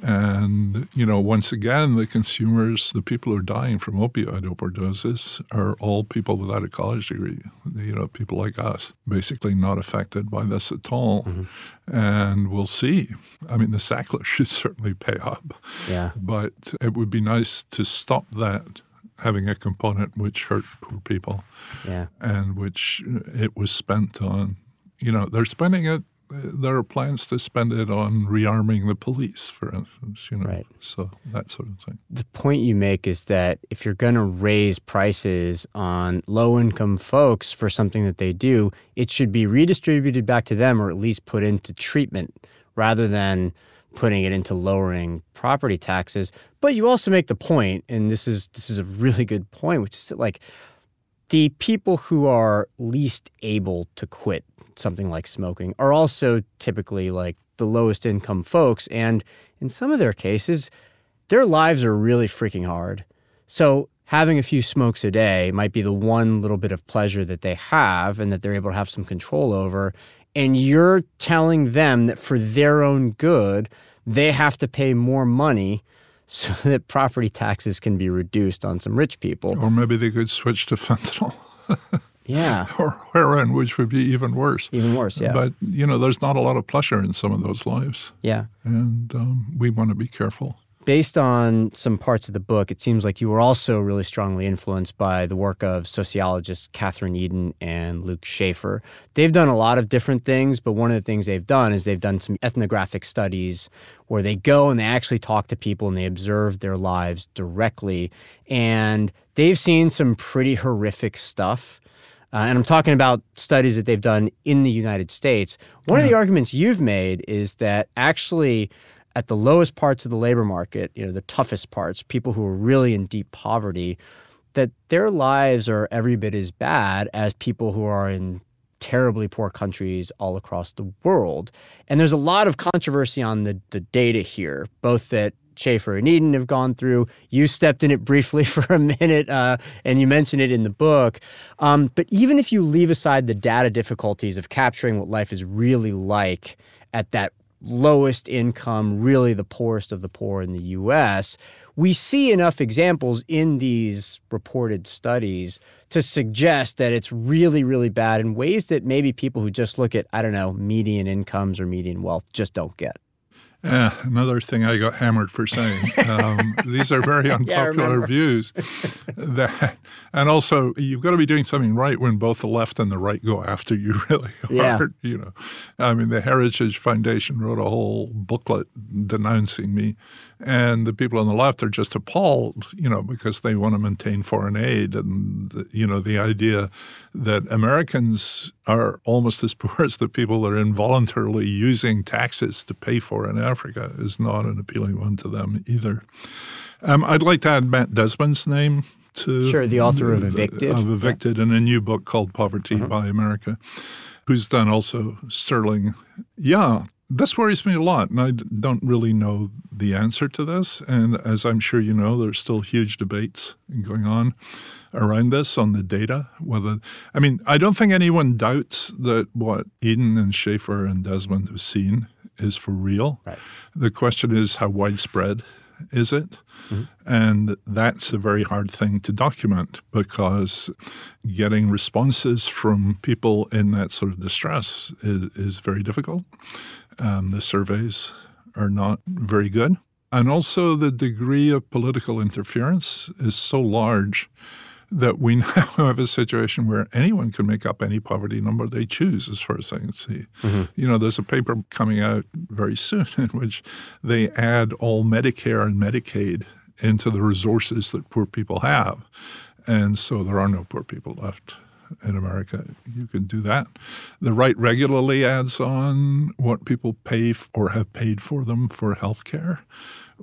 And, you know, once again, the consumers, the people who are dying from opioid overdoses are all people without a college degree, you know, people like us, basically not affected by this at all. Mm-hmm. And we'll see. I mean, the Sackler should certainly pay up. Yeah. But it would be nice to stop that having a component which hurt poor people. Yeah. And which it was spent on, you know, they're spending it there are plans to spend it on rearming the police, for instance, you know, right. so that sort of thing. The point you make is that if you're going to raise prices on low income folks for something that they do, it should be redistributed back to them or at least put into treatment rather than putting it into lowering property taxes. But you also make the point, and this is this is a really good point, which is that like the people who are least able to quit something like smoking are also typically like the lowest income folks. And in some of their cases, their lives are really freaking hard. So having a few smokes a day might be the one little bit of pleasure that they have and that they're able to have some control over. And you're telling them that for their own good, they have to pay more money so that property taxes can be reduced on some rich people. Or maybe they could switch to fentanyl. Yeah. or heroin, which would be even worse. Even worse, yeah. But, you know, there's not a lot of pleasure in some of those lives. Yeah. And um, we want to be careful. Based on some parts of the book, it seems like you were also really strongly influenced by the work of sociologists Kathryn Edin and Luke Shaefer. They've done a lot of different things, but one of the things they've done is they've done some ethnographic studies where they go and they actually talk to people and they observe their lives directly. And they've seen some pretty horrific stuff uh, and I'm talking about studies that they've done in the United States. One of the arguments you've made is that actually, at the lowest parts of the labor market, you know, the toughest parts, people who are really in deep poverty, that their lives are every bit as bad as people who are in terribly poor countries all across the world. And there's a lot of controversy on the, the data here, both that Shaefer and Edin have gone through. You stepped in it briefly for a minute, uh, and you mentioned it in the book. Um, but even if you leave aside the data difficulties of capturing what life is really like at that lowest income, really the poorest of the poor in the US, we see enough examples in these reported studies to suggest that it's really, really bad in ways that maybe people who just look at, I don't know, median incomes or median wealth just don't get. Yeah, another thing I got hammered for saying. Um, these are very unpopular yeah, views. That, and also, you've got to be doing something right when both the left and the right go after you really hard. Yeah. You know, I mean, the Heritage Foundation wrote a whole booklet denouncing me, and the people on the left are just appalled. You know, because they want to maintain foreign aid, and you know, the idea that Americans are almost as poor as the people that are involuntarily using taxes to pay for in Africa is not an appealing one to them either. Um, I'd like to add Matt Desmond's name to sure the author of Evicted, of Evicted, yeah. and a new book called Poverty uh-huh. by America, who's done also sterling. Yeah, this worries me a lot, and I don't really know the answer to this. And as I'm sure you know, there's still huge debates going on around this on the data. Whether I mean, I don't think anyone doubts that what Edin and Shaefer and Desmond have seen is for real. Right. The question is how widespread is it? Mm-hmm. And that's a very hard thing to document because getting responses from people in that sort of distress is, is very difficult. Um, the surveys are not very good. And also, the degree of political interference is so large that we now have a situation where anyone can make up any poverty number they choose, as far as I can see. Mm-hmm. You know, there's a paper coming out very soon in which they add all Medicare and Medicaid into the resources that poor people have. And so there are no poor people left in America. You can do that. The right regularly adds on what people pay or have paid for them for health care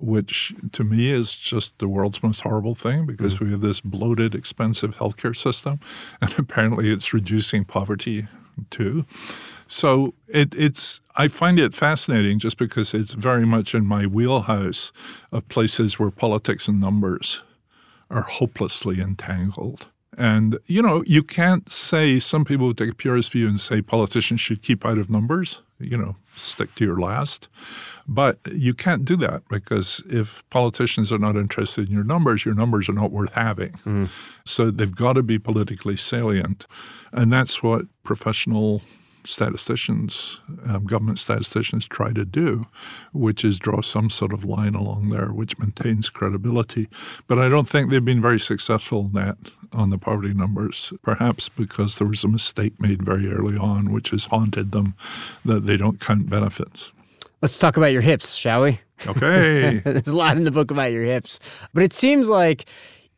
which to me is just the world's most horrible thing because mm-hmm. we have this bloated, expensive healthcare system, and apparently it's reducing poverty too. So it, it's I find it fascinating just because it's very much in my wheelhouse of places where politics and numbers are hopelessly entangled. And you know, you can't say some people take a purist view and say politicians should keep out of numbers you know, stick to your last. But you can't do that because if politicians are not interested in your numbers, your numbers are not worth having. Mm. So they've got to be politically salient. And that's what professional statisticians, um, government statisticians, try to do, which is draw some sort of line along there which maintains credibility. But I don't think they've been very successful in that on the poverty numbers, perhaps because there was a mistake made very early on, which has haunted them that they don't count benefits. Let's talk about your hips, shall we? Okay. There's a lot in the book about your hips. But it seems like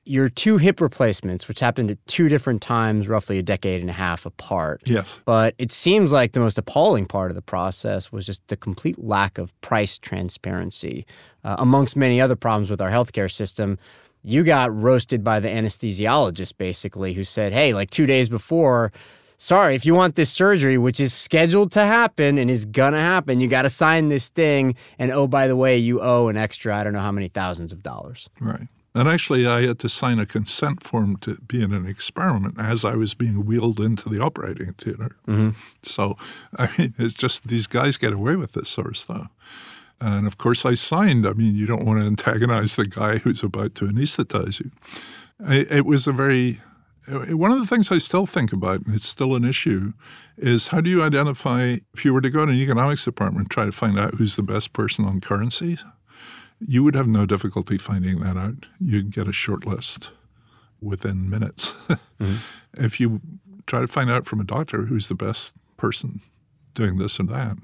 your two hip replacements, which happened at two different times, roughly a decade and a half apart. Yes. But it seems like the most appalling part of the process was just the complete lack of price transparency. Uh, amongst many other problems with our healthcare system, you got roasted by the anesthesiologist, basically, who said, hey, like two days before, sorry, if you want this surgery, which is scheduled to happen and is to happen, you got to sign this thing. And oh, by the way, you owe an extra, I don't know how many thousands of dollars. Right. And actually, I had to sign a consent form to be in an experiment as I was being wheeled into the operating theater. Mm-hmm. So, I mean, it's just these guys get away with this sort of stuff. And of course, I signed. I mean, you don't want to antagonize the guy who's about to anesthetize you. It was a very, one of the things I still think about, and it's still an issue, is how do you identify, if you were to go to an economics department and try to find out who's the best person on currency, you would have no difficulty finding that out. You'd get a short list within minutes. mm-hmm. If you try to find out from a doctor who's the best person doing this and that,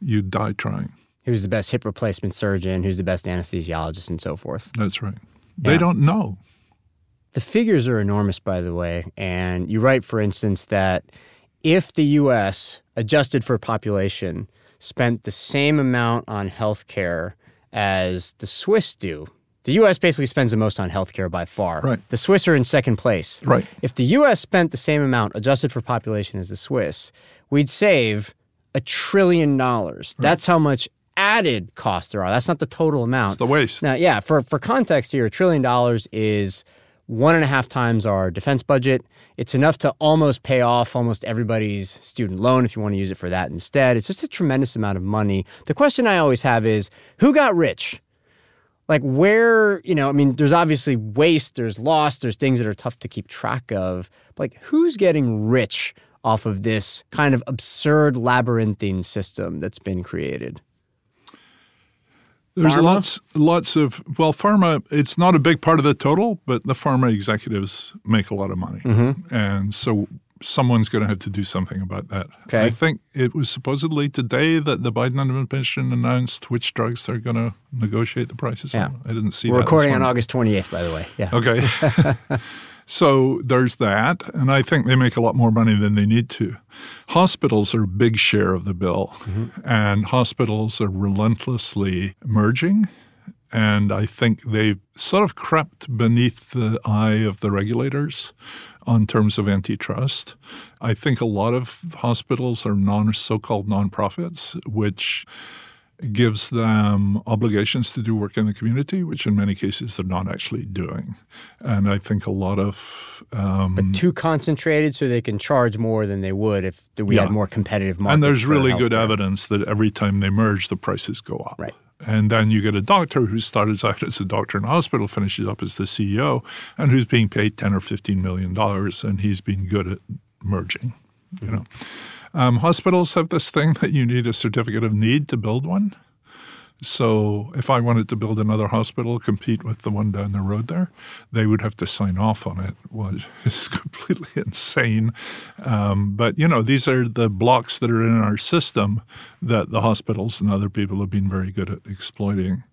you'd die trying. Who's the best hip replacement surgeon? Who's the best anesthesiologist, and so forth? That's right. They yeah. don't know. The figures are enormous, by the way. And you write, for instance, that if the U.S., adjusted for population, spent the same amount on health care as the Swiss do. The US basically spends the most on healthcare by far. Right. The Swiss are in second place. Right. If the US spent the same amount adjusted for population as the Swiss, we'd save a trillion dollars. Right. That's how much added cost there are. That's not the total amount. It's the waste. Now, yeah, for, for context here, a trillion dollars is one and a half times our defense budget. It's enough to almost pay off almost everybody's student loan if you want to use it for that instead. It's just a tremendous amount of money. The question I always have is who got rich? Like, where, you know, I mean, there's obviously waste, there's loss, there's things that are tough to keep track of. Like, who's getting rich off of this kind of absurd labyrinthine system that's been created? There's pharma? lots, lots of well, pharma. It's not a big part of the total, but the pharma executives make a lot of money, mm-hmm. and so someone's going to have to do something about that. Okay. I think it was supposedly today that the Biden administration announced which drugs they're going to negotiate the prices yeah. on. I didn't see. We're recording on August 28th, by the way. Yeah. Okay. So there's that, and I think they make a lot more money than they need to. Hospitals are a big share of the bill, mm-hmm. and hospitals are relentlessly merging. And I think they've sort of crept beneath the eye of the regulators on terms of antitrust. I think a lot of hospitals are non so-called nonprofits, which gives them obligations to do work in the community, which in many cases they're not actually doing. And I think a lot of um, but too concentrated, so they can charge more than they would if we yeah. had more competitive markets. And there's really good evidence that every time they merge, the prices go up. Right. And then you get a doctor who started out as a doctor in a hospital, finishes up as the CEO, and who's being paid ten or fifteen million dollars, and he's been good at merging. You know. Um, hospitals have this thing that you need a certificate of need to build one. So if I wanted to build another hospital, compete with the one down the road there, they would have to sign off on it. Was it's completely insane. Um, but you know, these are the blocks that are in our system that the hospitals and other people have been very good at exploiting.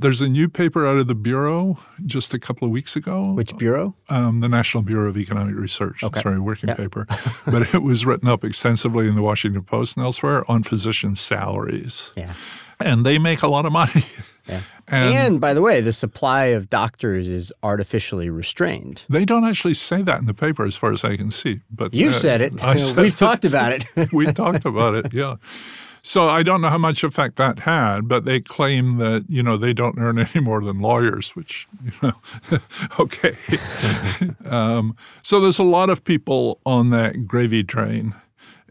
There's a new paper out of the Bureau just a couple of weeks ago. Which Bureau? Um, the National Bureau of Economic Research. Okay. Sorry, working paper. but it was written up extensively in the Washington Post and elsewhere on physician salaries. Yeah. And they make a lot of money. Yeah. And, and, by the way, the supply of doctors is artificially restrained. They don't actually say that in the paper, as far as I can see. But you uh, said it. Said We've it. talked about it. we talked about it. Yeah. So I don't know how much effect that had, but they claim that you know they don't earn any more than lawyers, which you know, okay. um, so there's a lot of people on that gravy train,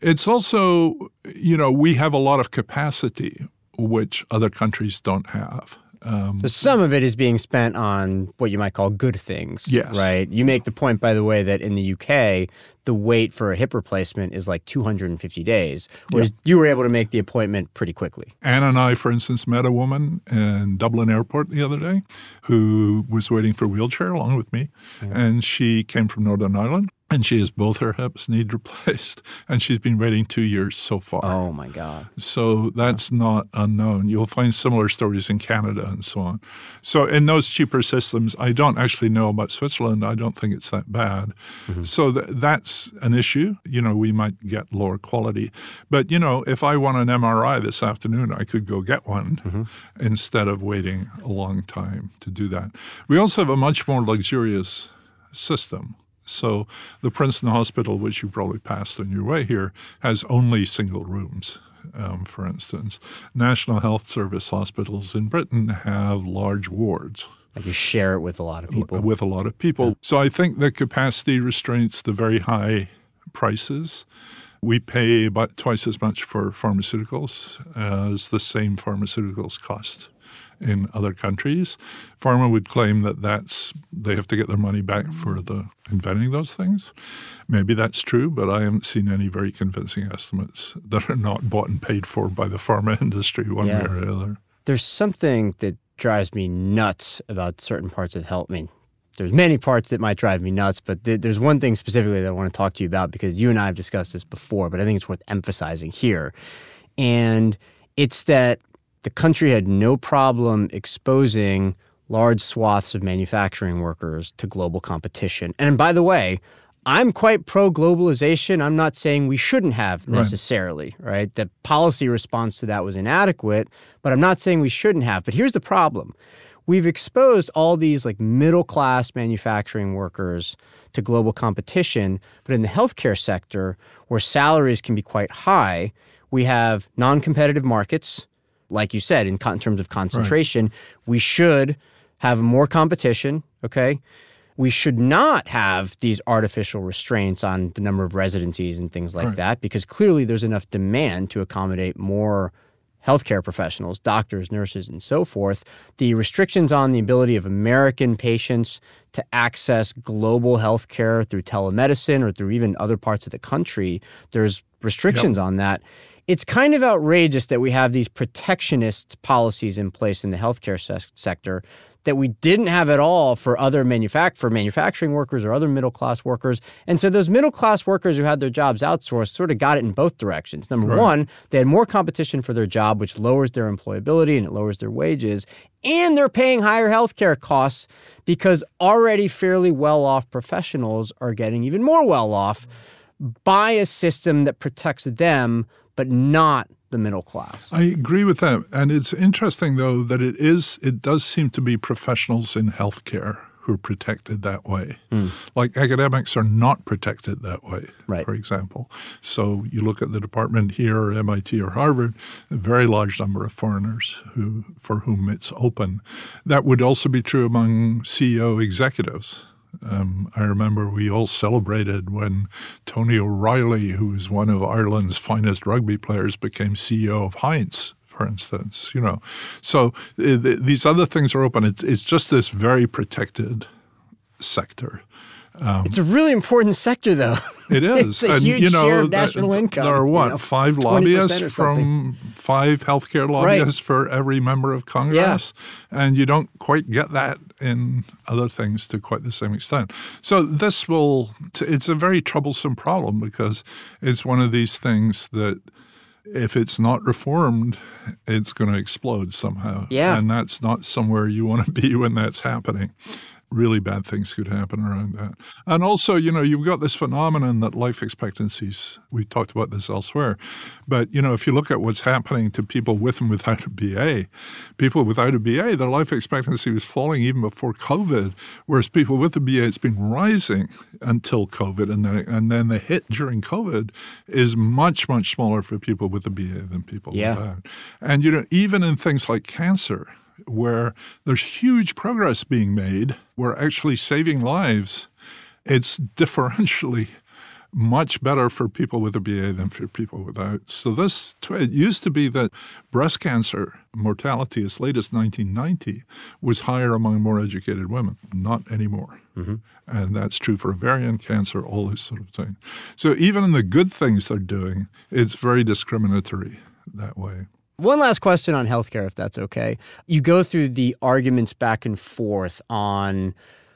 It's also, you know, we have a lot of capacity which other countries don't have. Um, so some of it is being spent on what you might call good things. Yes. Right. You make the point, by the way, that in the UK, the wait for a hip replacement is like 250 days, whereas you were able to make the appointment pretty quickly. Anne and I, for instance, met a woman in Dublin Airport the other day who was waiting for a wheelchair along with me, mm-hmm. and she came from Northern Ireland. And she has both her hips need replaced, and she's been waiting two years so far. Oh my God! So that's yeah. not unknown. You'll find similar stories in Canada and so on. So in those cheaper systems, I don't actually know about Switzerland. I don't think it's that bad. Mm-hmm. So th- that's an issue. You know, we might get lower quality, but you know, if I want an MRI this afternoon, I could go get one mm-hmm. instead of waiting a long time to do that. We also have a much more luxurious system. So the Princeton Hospital, which you probably passed on your way here, has only single rooms. Um, for instance, National Health Service hospitals in Britain have large wards. Like you share it with a lot of people. With a lot of people. Yeah. So I think the capacity restraints the very high prices. We pay about twice as much for pharmaceuticals as the same pharmaceuticals cost in other countries. Pharma would claim that that's they have to get their money back for the inventing those things. Maybe that's true, but I haven't seen any very convincing estimates that are not bought and paid for by the pharma industry one yeah. way or the other. There's something that drives me nuts about certain parts of health. I mean, there's many parts that might drive me nuts, but th- there's one thing specifically that I want to talk to you about because you and I have discussed this before, but I think it's worth emphasizing here. And it's that the country had no problem exposing large swaths of manufacturing workers to global competition. And by the way, I'm quite pro globalization. I'm not saying we shouldn't have necessarily, right. right? The policy response to that was inadequate, but I'm not saying we shouldn't have. But here's the problem we've exposed all these like middle class manufacturing workers to global competition. But in the healthcare sector, where salaries can be quite high, we have non competitive markets like you said, in, in terms of concentration, right. we should have more competition. Okay. We should not have these artificial restraints on the number of residencies and things like right. that because clearly there's enough demand to accommodate more healthcare professionals, doctors, nurses, and so forth. The restrictions on the ability of American patients to access global healthcare through telemedicine or through even other parts of the country, there's restrictions yep. on that it's kind of outrageous that we have these protectionist policies in place in the healthcare se- sector that we didn't have at all for other manufac- for manufacturing workers or other middle class workers. And so those middle class workers who had their jobs outsourced sort of got it in both directions. Number right. one, they had more competition for their job, which lowers their employability and it lowers their wages. And they're paying higher healthcare costs because already fairly well off professionals are getting even more well off by a system that protects them but not the middle class. I agree with that. And it's interesting though that it is it does seem to be professionals in healthcare who are protected that way. Mm. Like academics are not protected that way, right. for example. So you look at the department here or MIT or Harvard, a very large number of foreigners who for whom it's open. That would also be true among CEO executives. Um, I remember we all celebrated when Tony O'Reilly, who was one of Ireland's finest rugby players, became CEO of Heinz for instance. You know, so uh, these other things are open. It's, it's just this very protected sector. Um, it's a really important sector, though. It is. it's a and, huge you know, share of national that, income. There are what, you know, five lobbyists from five healthcare lobbyists right. for every member of Congress? Yeah. And you don't quite get that in other things to quite the same extent. So this will, it's a very troublesome problem because it's one of these things that if it's not reformed, it's going to explode somehow. Yeah. And that's not somewhere you want to be when that's happening really bad things could happen around that. And also, you know, you've got this phenomenon that life expectancies, we talked about this elsewhere, but, you know, if you look at what's happening to people with and without a BA, people without a BA, their life expectancy was falling even before COVID, whereas people with a BA, it's been rising until COVID. And then, and then the hit during COVID is much, much smaller for people with a BA than people yeah. without. And, you know, even in things like cancer, where there's huge progress being made. We're actually saving lives. It's differentially much better for people with a BA than for people without. So this it used to be that breast cancer mortality as late as 1990 was higher among more educated women. Not anymore. Mm-hmm. And that's true for ovarian cancer, all this sort of thing. So even in the good things they're doing, it's very discriminatory that way. One last question on healthcare, if that's okay. You go through the arguments back and forth on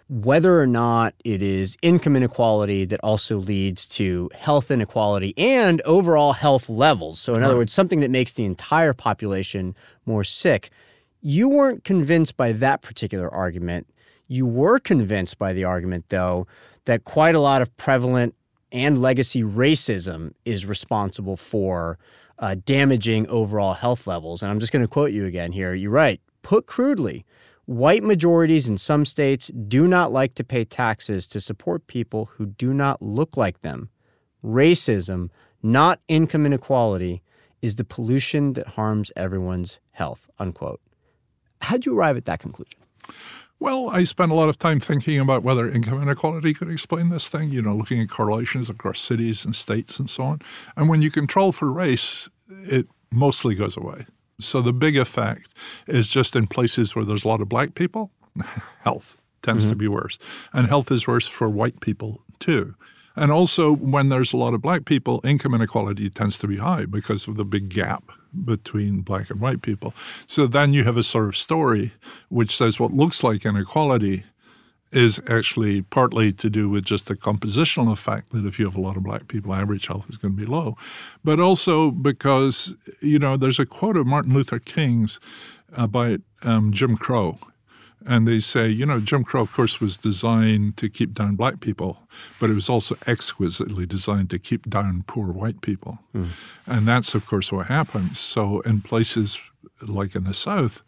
whether or not it is income inequality that also leads to health inequality and overall health levels. So, in other uh-huh. words, something that makes the entire population more sick. You weren't convinced by that particular argument. You were convinced by the argument, though, that quite a lot of prevalent and legacy racism is responsible for uh, damaging overall health levels. And I'm just going to quote you again here. You write. Put crudely, White majorities in some states do not like to pay taxes to support people who do not look like them. Racism, not income inequality, is the pollution that harms everyone's health. Unquote. How'd you arrive at that conclusion? Well, I spent a lot of time thinking about whether income inequality could explain this thing, you know, looking at correlations across cities and states and so on. And when you control for race, it mostly goes away. So the big effect is just in places where there's a lot of black people, health tends mm-hmm. to be worse. And health is worse for white people too. And also, when there's a lot of black people, income inequality tends to be high because of the big gap between black and white people. So then you have a sort of story which says what looks like inequality is actually partly to do with just the compositional effect that if you have a lot of black people, average health is going to be low, but also because, you know, there's a quote of Martin Luther King's about um, Jim Crow. And they say, you know, Jim Crow, of course, was designed to keep down black people, but it was also exquisitely designed to keep down poor white people. Mm. And that's, of course, what happens. So, in places like in the South,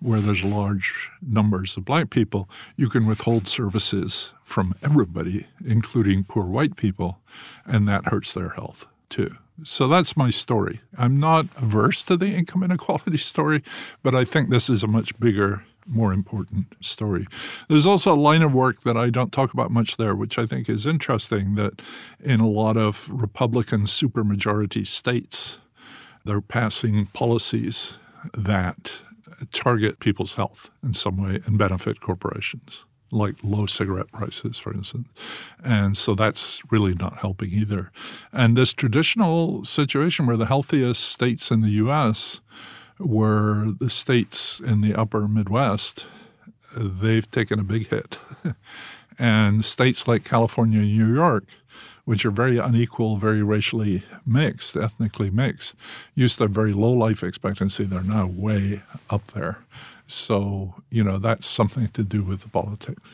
where there's large numbers of black people, you can withhold services from everybody, including poor white people, and that hurts their health too. So that's my story. I'm not averse to the income inequality story, but I think this is a much bigger, more important story. There's also a line of work that I don't talk about much there, which I think is interesting that in a lot of Republican supermajority states, they're passing policies that target people's health in some way and benefit corporations, like low cigarette prices, for instance. And so that's really not helping either. And this traditional situation where the healthiest states in the US were the states in the upper Midwest, they've taken a big hit. and states like California and New York which are very unequal, very racially mixed, ethnically mixed, used to have very low life expectancy. They're now way up there. So, you know, that's something to do with the politics.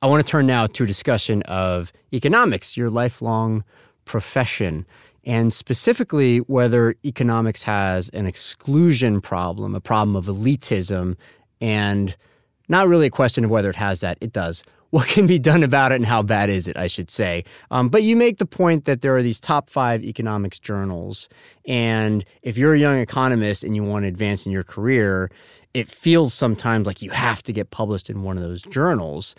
I want to turn now to a discussion of economics, your lifelong profession, and specifically whether economics has an exclusion problem, a problem of elitism, and not really a question of whether it has that, it does what can be done about it and how bad is it, I should say. Um, but you make the point that there are these top five economics journals. And if you're a young economist and you want to advance in your career, it feels sometimes like you have to get published in one of those journals.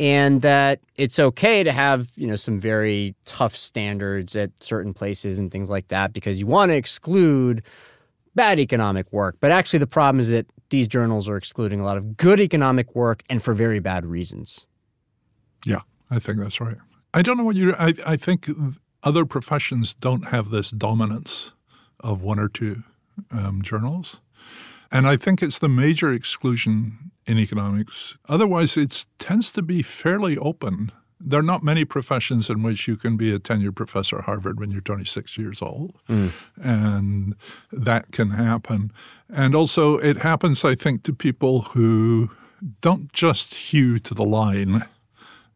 And that it's okay to have, you know, some very tough standards at certain places and things like that because you want to exclude bad economic work. But actually, the problem is that these journals are excluding a lot of good economic work and for very bad reasons. Yeah, I think that's right. I don't know what you. I, I think other professions don't have this dominance of one or two um, journals, and I think it's the major exclusion in economics. Otherwise, it tends to be fairly open. There are not many professions in which you can be a tenured professor at Harvard when you're 26 years old, mm. and that can happen. And also, it happens, I think, to people who don't just hew to the line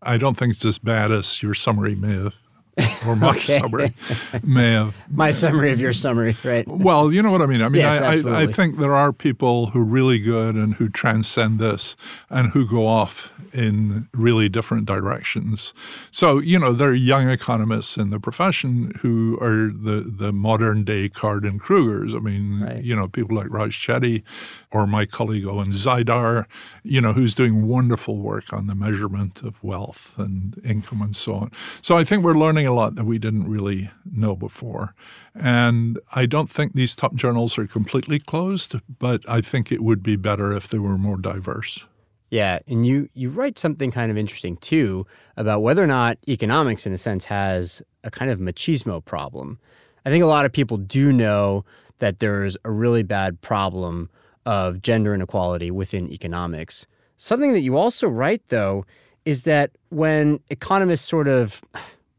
I don't think it's as bad as your summary have or my okay. summary may have. My summary of your summary, right? Well, you know what I mean. I mean, yes, I, I, I, think there are people who are really good and who transcend this and who go off in really different directions. So, you know, there are young economists in the profession who are the, the modern day Card and Kruegers. I mean, right. you know, people like Raj Chetty or my colleague Owen Zidar, you know, who's doing wonderful work on the measurement of wealth and income and so on. So I think we're learning a lot that we didn't really know before. And I don't think these top journals are completely closed, but I think it would be better if they were more diverse. Yeah, and you you write something kind of interesting too about whether or not economics in a sense has a kind of machismo problem. I think a lot of people do know that there's a really bad problem of gender inequality within economics. Something that you also write though is that when economists sort of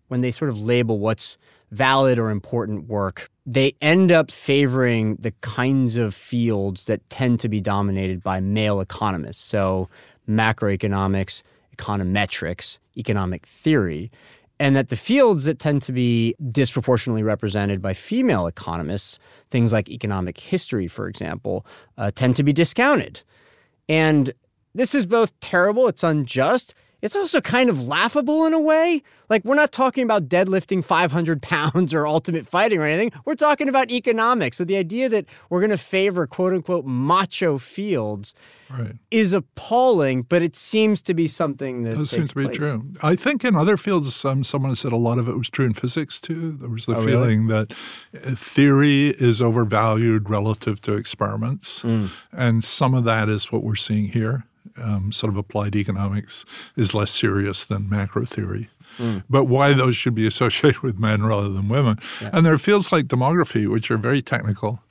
when they sort of label what's valid or important work, they end up favoring the kinds of fields that tend to be dominated by male economists. So, macroeconomics, econometrics, economic theory. And that the fields that tend to be disproportionately represented by female economists, things like economic history, for example, uh, tend to be discounted. And this is both terrible, it's unjust, it's also kind of laughable in a way. Like, we're not talking about deadlifting 500 pounds or ultimate fighting or anything. We're talking about economics. So, the idea that we're going to favor quote unquote macho fields right. is appalling, but it seems to be something that. It seems to be place. true. I think in other fields, um, someone said a lot of it was true in physics too. There was the oh, feeling really? that uh, theory is overvalued relative to experiments. Mm. And some of that is what we're seeing here um, sort of applied economics is less serious than macro theory. Mm. But why those should be associated with men rather than women. Yeah. And there are fields like demography, which are very technical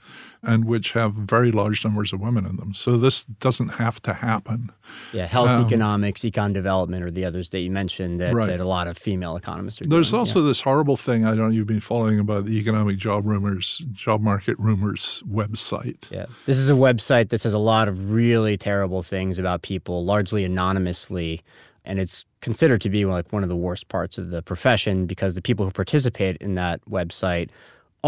and which have very large numbers of women in them. So this doesn't have to happen. Yeah, health um, economics, econ development or the others that you mentioned that, right. that a lot of female economists are There's doing. also yeah. this horrible thing I don't know you've been following about the economic job rumors, job market rumors website. Yeah. This is a website that says a lot of really terrible things about people, largely anonymously and it's considered to be like one of the worst parts of the profession because the people who participate in that website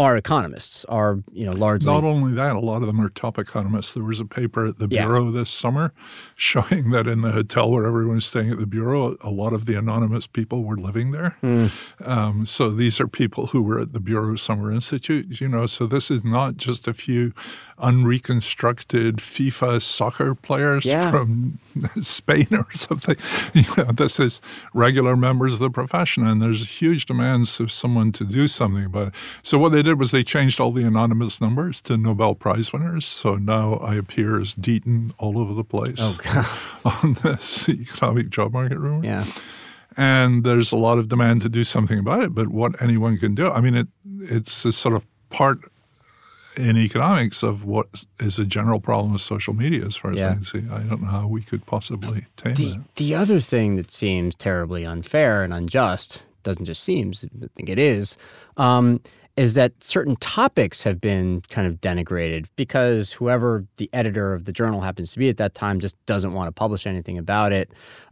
are economists, are you know largely. Not only that, a lot of them are top economists. There was a paper at the bureau yeah. this summer showing that in the hotel where everyone was staying at the bureau, a lot of the anonymous people were living there. Mm. Um, so these are people who were at the Bureau Summer Institute. You know, so this is not just a few unreconstructed FIFA soccer players yeah. from Spain or something. You know, this is regular members of the profession, and there's huge demands of someone to do something about it. So what they did was they changed all the anonymous numbers to Nobel Prize winners. So now I appear as Deaton all over the place oh, on this economic job market rumor. Yeah. And there's a lot of demand to do something about it, but what anyone can do, I mean, it it's a sort of part in economics of what is a general problem with social media, as far as yeah. I can see. I don't know how we could possibly tame the, that. The other thing that seems terribly unfair and unjust doesn't just seem, I think it is, um, is that certain topics have been kind of denigrated because whoever the editor of the journal happens to be at that time just doesn't want to publish anything about it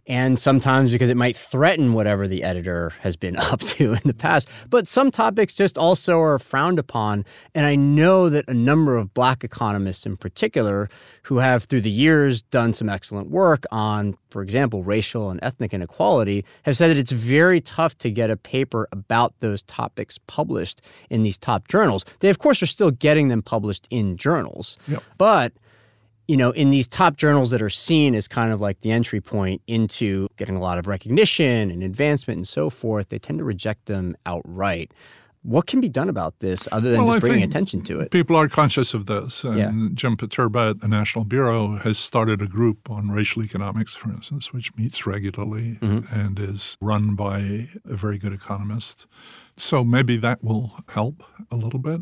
and sometimes because it might threaten whatever the editor has been up to in the past. But some topics just also are frowned upon. And I know that a number of black economists in particular who have through the years done some excellent work on, for example, racial and ethnic inequality, have said that it's very tough to get a paper about those topics published in these top journals. They, of course, are still getting them published in journals. Yep. But you know, in these top journals that are seen as kind of like the entry point into getting a lot of recognition and advancement and so forth, they tend to reject them outright. What can be done about this other than well, just bringing attention to it? People are conscious of this. And yeah. Jim Poterba at the National Bureau has started a group on racial economics, for instance, which meets regularly mm-hmm. and is run by a very good economist. So maybe that will help a little bit.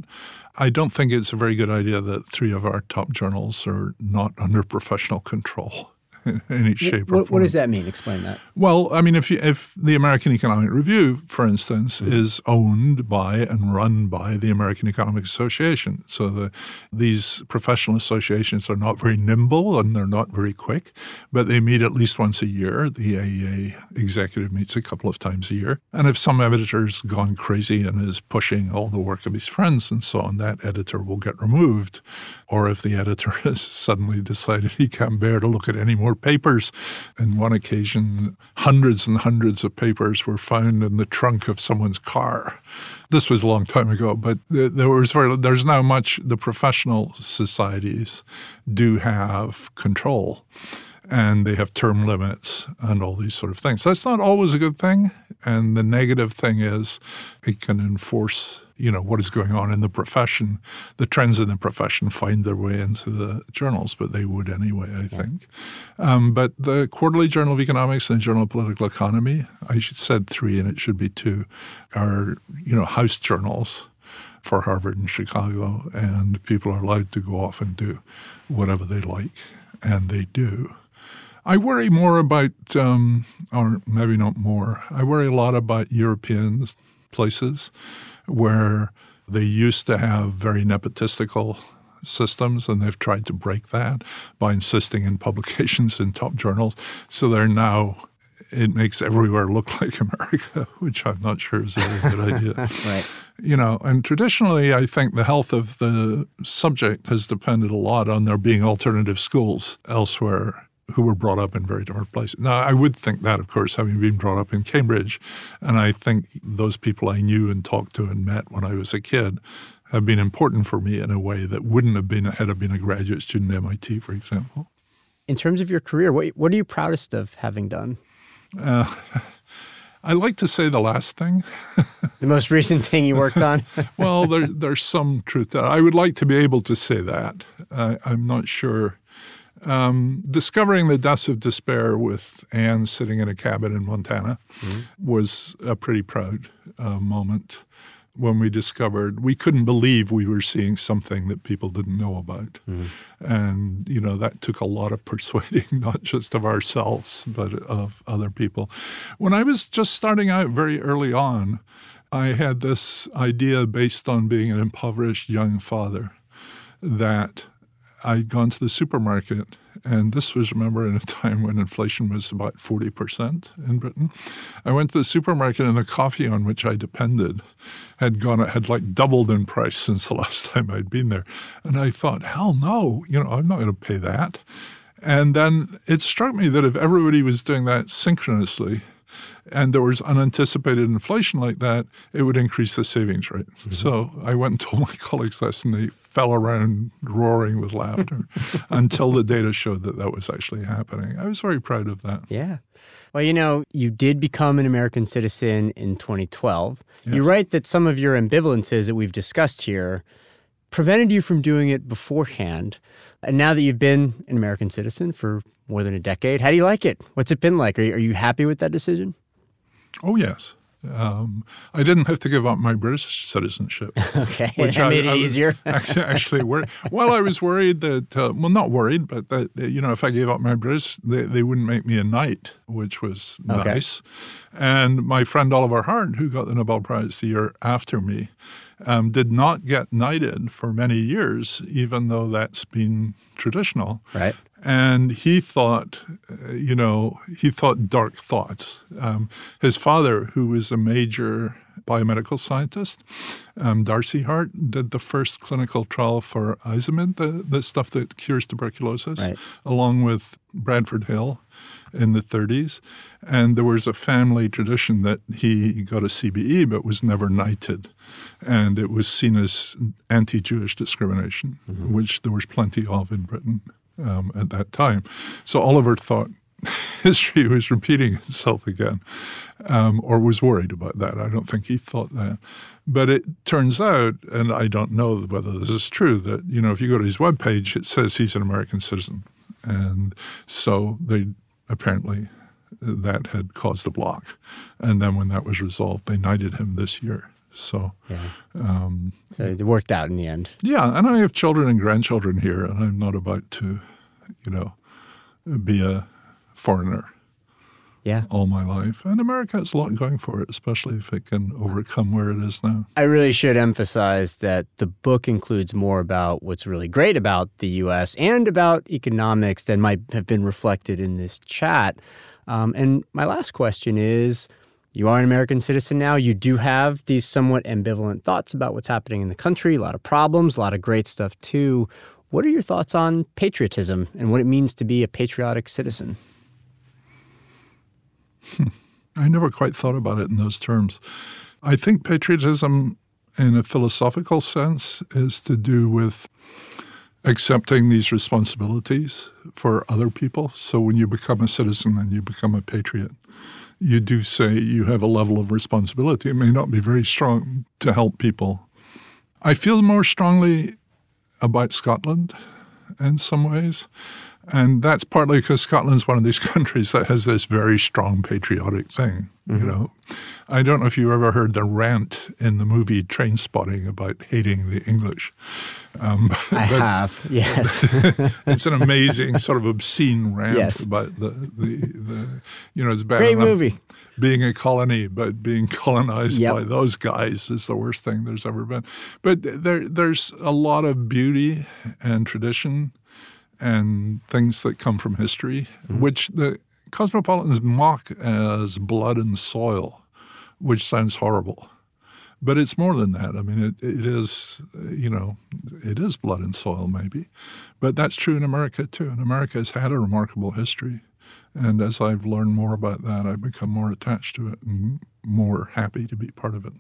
I don't think it's a very good idea that three of our top journals are not under professional control in any shape what, or form. What does that mean? Explain that. Well, I mean, if you, if the American Economic Review, for instance, mm-hmm. is owned by and run by the American Economic Association, so the, these professional associations are not very nimble and they're not very quick, but they meet at least once a year. The AEA executive meets a couple of times a year, and if some editor's gone crazy and is pushing all the work of his friends and so on, that editor will get removed. Or if the editor has suddenly decided he can't bear to look at any more papers. On one occasion, hundreds and hundreds of papers were found in the trunk of someone's car. This was a long time ago, but there was very, there's now much, the professional societies do have control. and they have term limits and all these sort of things. That's not always a good thing. And the negative thing is it can enforce you know what is going on in the profession. The trends in the profession find their way into the journals, but they would anyway, I think. Um, but the Quarterly Journal of Economics and the Journal of Political Economy, I should said three, and it should be two, are you know house journals for Harvard and Chicago, and people are allowed to go off and do whatever they like, and they do. I worry more about, um, or maybe not more, I worry a lot about European places where they used to have very nepotistical systems and they've tried to break that by insisting in publications in top journals. So they're now it makes everywhere look like America, which I'm not sure is a very good idea. right. You know, and traditionally, I think the health of the subject has depended a lot on there being alternative schools elsewhere who were brought up in very different places. Now, I would think that, of course, having been brought up in Cambridge, and I think those people I knew and talked to and met when I was a kid have been important for me in a way that wouldn't have been had I been a graduate student at MIT, for example. In terms of your career, what, what are you proudest of having done? Uh, I like to say the last thing. the most recent thing you worked on? well, there, there's some truth to that. I would like to be able to say that. Uh, I'm not sure um, discovering the deaths of despair with Anne sitting in a cabin in Montana mm-hmm. was a pretty proud uh, moment when we discovered we couldn't believe we were seeing something that people didn't know about. Mm-hmm. And, you know, that took a lot of persuading, not just of ourselves, but of other people. When I was just starting out very early on, I had this idea based on being an impoverished young father that I'd gone to the supermarket, and this was, remember, in a time when inflation was about 40% in Britain. I went to the supermarket, and the coffee on which I depended had gone, had like doubled in price since the last time I'd been there. And I thought, hell no, you know, I'm not going to pay that. And then it struck me that if everybody was doing that synchronously, and there was unanticipated inflation like that, it would increase the savings rate. Mm-hmm. So I went and told my colleagues this, and they fell around roaring with laughter until the data showed that that was actually happening. I was very proud of that. Yeah. Well, you know, you did become an American citizen in 2012. Yes. You write that some of your ambivalences that we've discussed here prevented you from doing it beforehand. And now that you've been an American citizen for more than a decade, how do you like it? What's it been like? Are you, are you happy with that decision? Oh, yes. Um, I didn't have to give up my British citizenship. okay, which I, made it I easier. actually, actually worried. Well, I was worried that, uh, well, not worried, but that, you know, if I gave up my British, they, they wouldn't make me a knight, which was okay. nice. And my friend Oliver Hart, who got the Nobel Prize the year after me, um, did not get knighted for many years, even though that's been traditional. Right. And he thought, you know, he thought dark thoughts. Um, his father, who was a major biomedical scientist, um, Darcy Hart, did the first clinical trial for Izumab, the, the stuff that cures tuberculosis, right. along with Bradford Hill in the 30s. And there was a family tradition that he got a CBE but was never knighted. And it was seen as anti Jewish discrimination, mm-hmm. which there was plenty of in Britain um, at that time. So Oliver thought history was repeating itself again, um, or was worried about that. I don't think he thought that. But it turns out, and I don't know whether this is true, that you know if you go to his webpage, it says he's an American citizen, and so they apparently that had caused a block. And then when that was resolved, they knighted him this year. So, yeah. um, so it worked out in the end. Yeah, and I have children and grandchildren here, and I'm not about to, you know, be a foreigner. Yeah. All my life. And America has a lot going for it, especially if it can overcome where it is now. I really should emphasize that the book includes more about what's really great about the U.S. and about economics than might have been reflected in this chat. Um, and my last question is you are an American citizen now. You do have these somewhat ambivalent thoughts about what's happening in the country, a lot of problems, a lot of great stuff too. What are your thoughts on patriotism and what it means to be a patriotic citizen? Hmm. I never quite thought about it in those terms. I think patriotism, in a philosophical sense, is to do with accepting these responsibilities for other people. So when you become a citizen and you become a patriot, you do say you have a level of responsibility. It may not be very strong to help people. I feel more strongly about Scotland in some ways. And that's partly because Scotland's one of these countries that has this very strong patriotic thing. Mm-hmm. You know, I don't know if you ever heard the rant in the movie Trainspotting about hating the English. Um, I have, yes. it's an amazing sort of obscene rant yes. about the, the, the, you know, it's bad Great movie. being a colony, but being colonized yep. by those guys is the worst thing there's ever been. But there, there's a lot of beauty and tradition and things that come from history, mm-hmm. which the cosmopolitans mock as blood and soil, which sounds horrible. But it's more than that. I mean, it, it is, you know, it is blood and soil, maybe. But that's true in America, too. And America has had a remarkable history. And as I've learned more about that, I've become more attached to it and more happy to be part of it.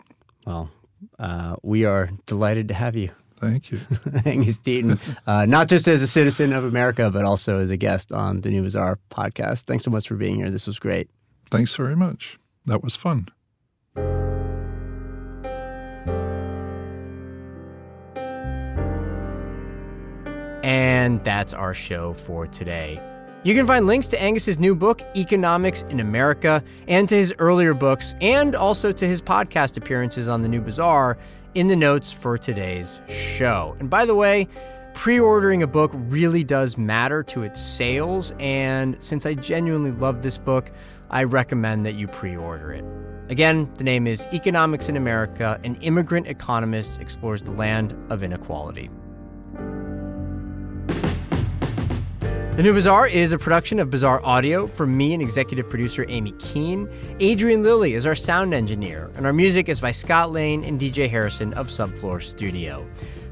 Well, uh, we are delighted to have you. Thank you. Angus Deaton, uh, not just as a citizen of America, but also as a guest on the New Bazaar podcast. Thanks so much for being here. This was great. Thanks very much. That was fun. And that's our show for today. You can find links to Angus's new book, Economics in America, and to his earlier books, and also to his podcast appearances on the New Bazaar in the notes for today's show. And by the way, pre ordering a book really does matter to its sales. And since I genuinely love this book, I recommend that you pre order it. Again, the name is Economics in America An Immigrant Economist Explores the Land of Inequality. The New Bazaar is a production of Bazaar Audio from me and executive producer Amy Keene. Adrian Lilly is our sound engineer, and our music is by Scott Lane and DJ Harrison of Subfloor Studio.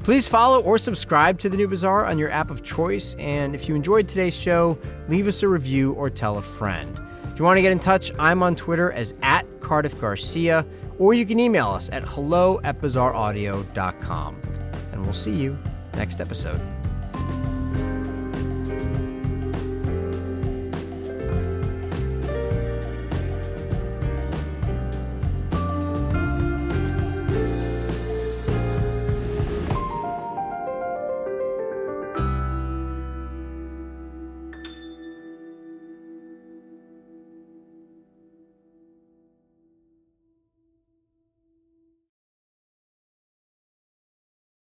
Please follow or subscribe to The New Bazaar on your app of choice, and if you enjoyed today's show, leave us a review or tell a friend. If you want to get in touch, I'm on Twitter as at Cardiff Garcia, or you can email us at hello at bazaaraudio.com. And we'll see you next episode.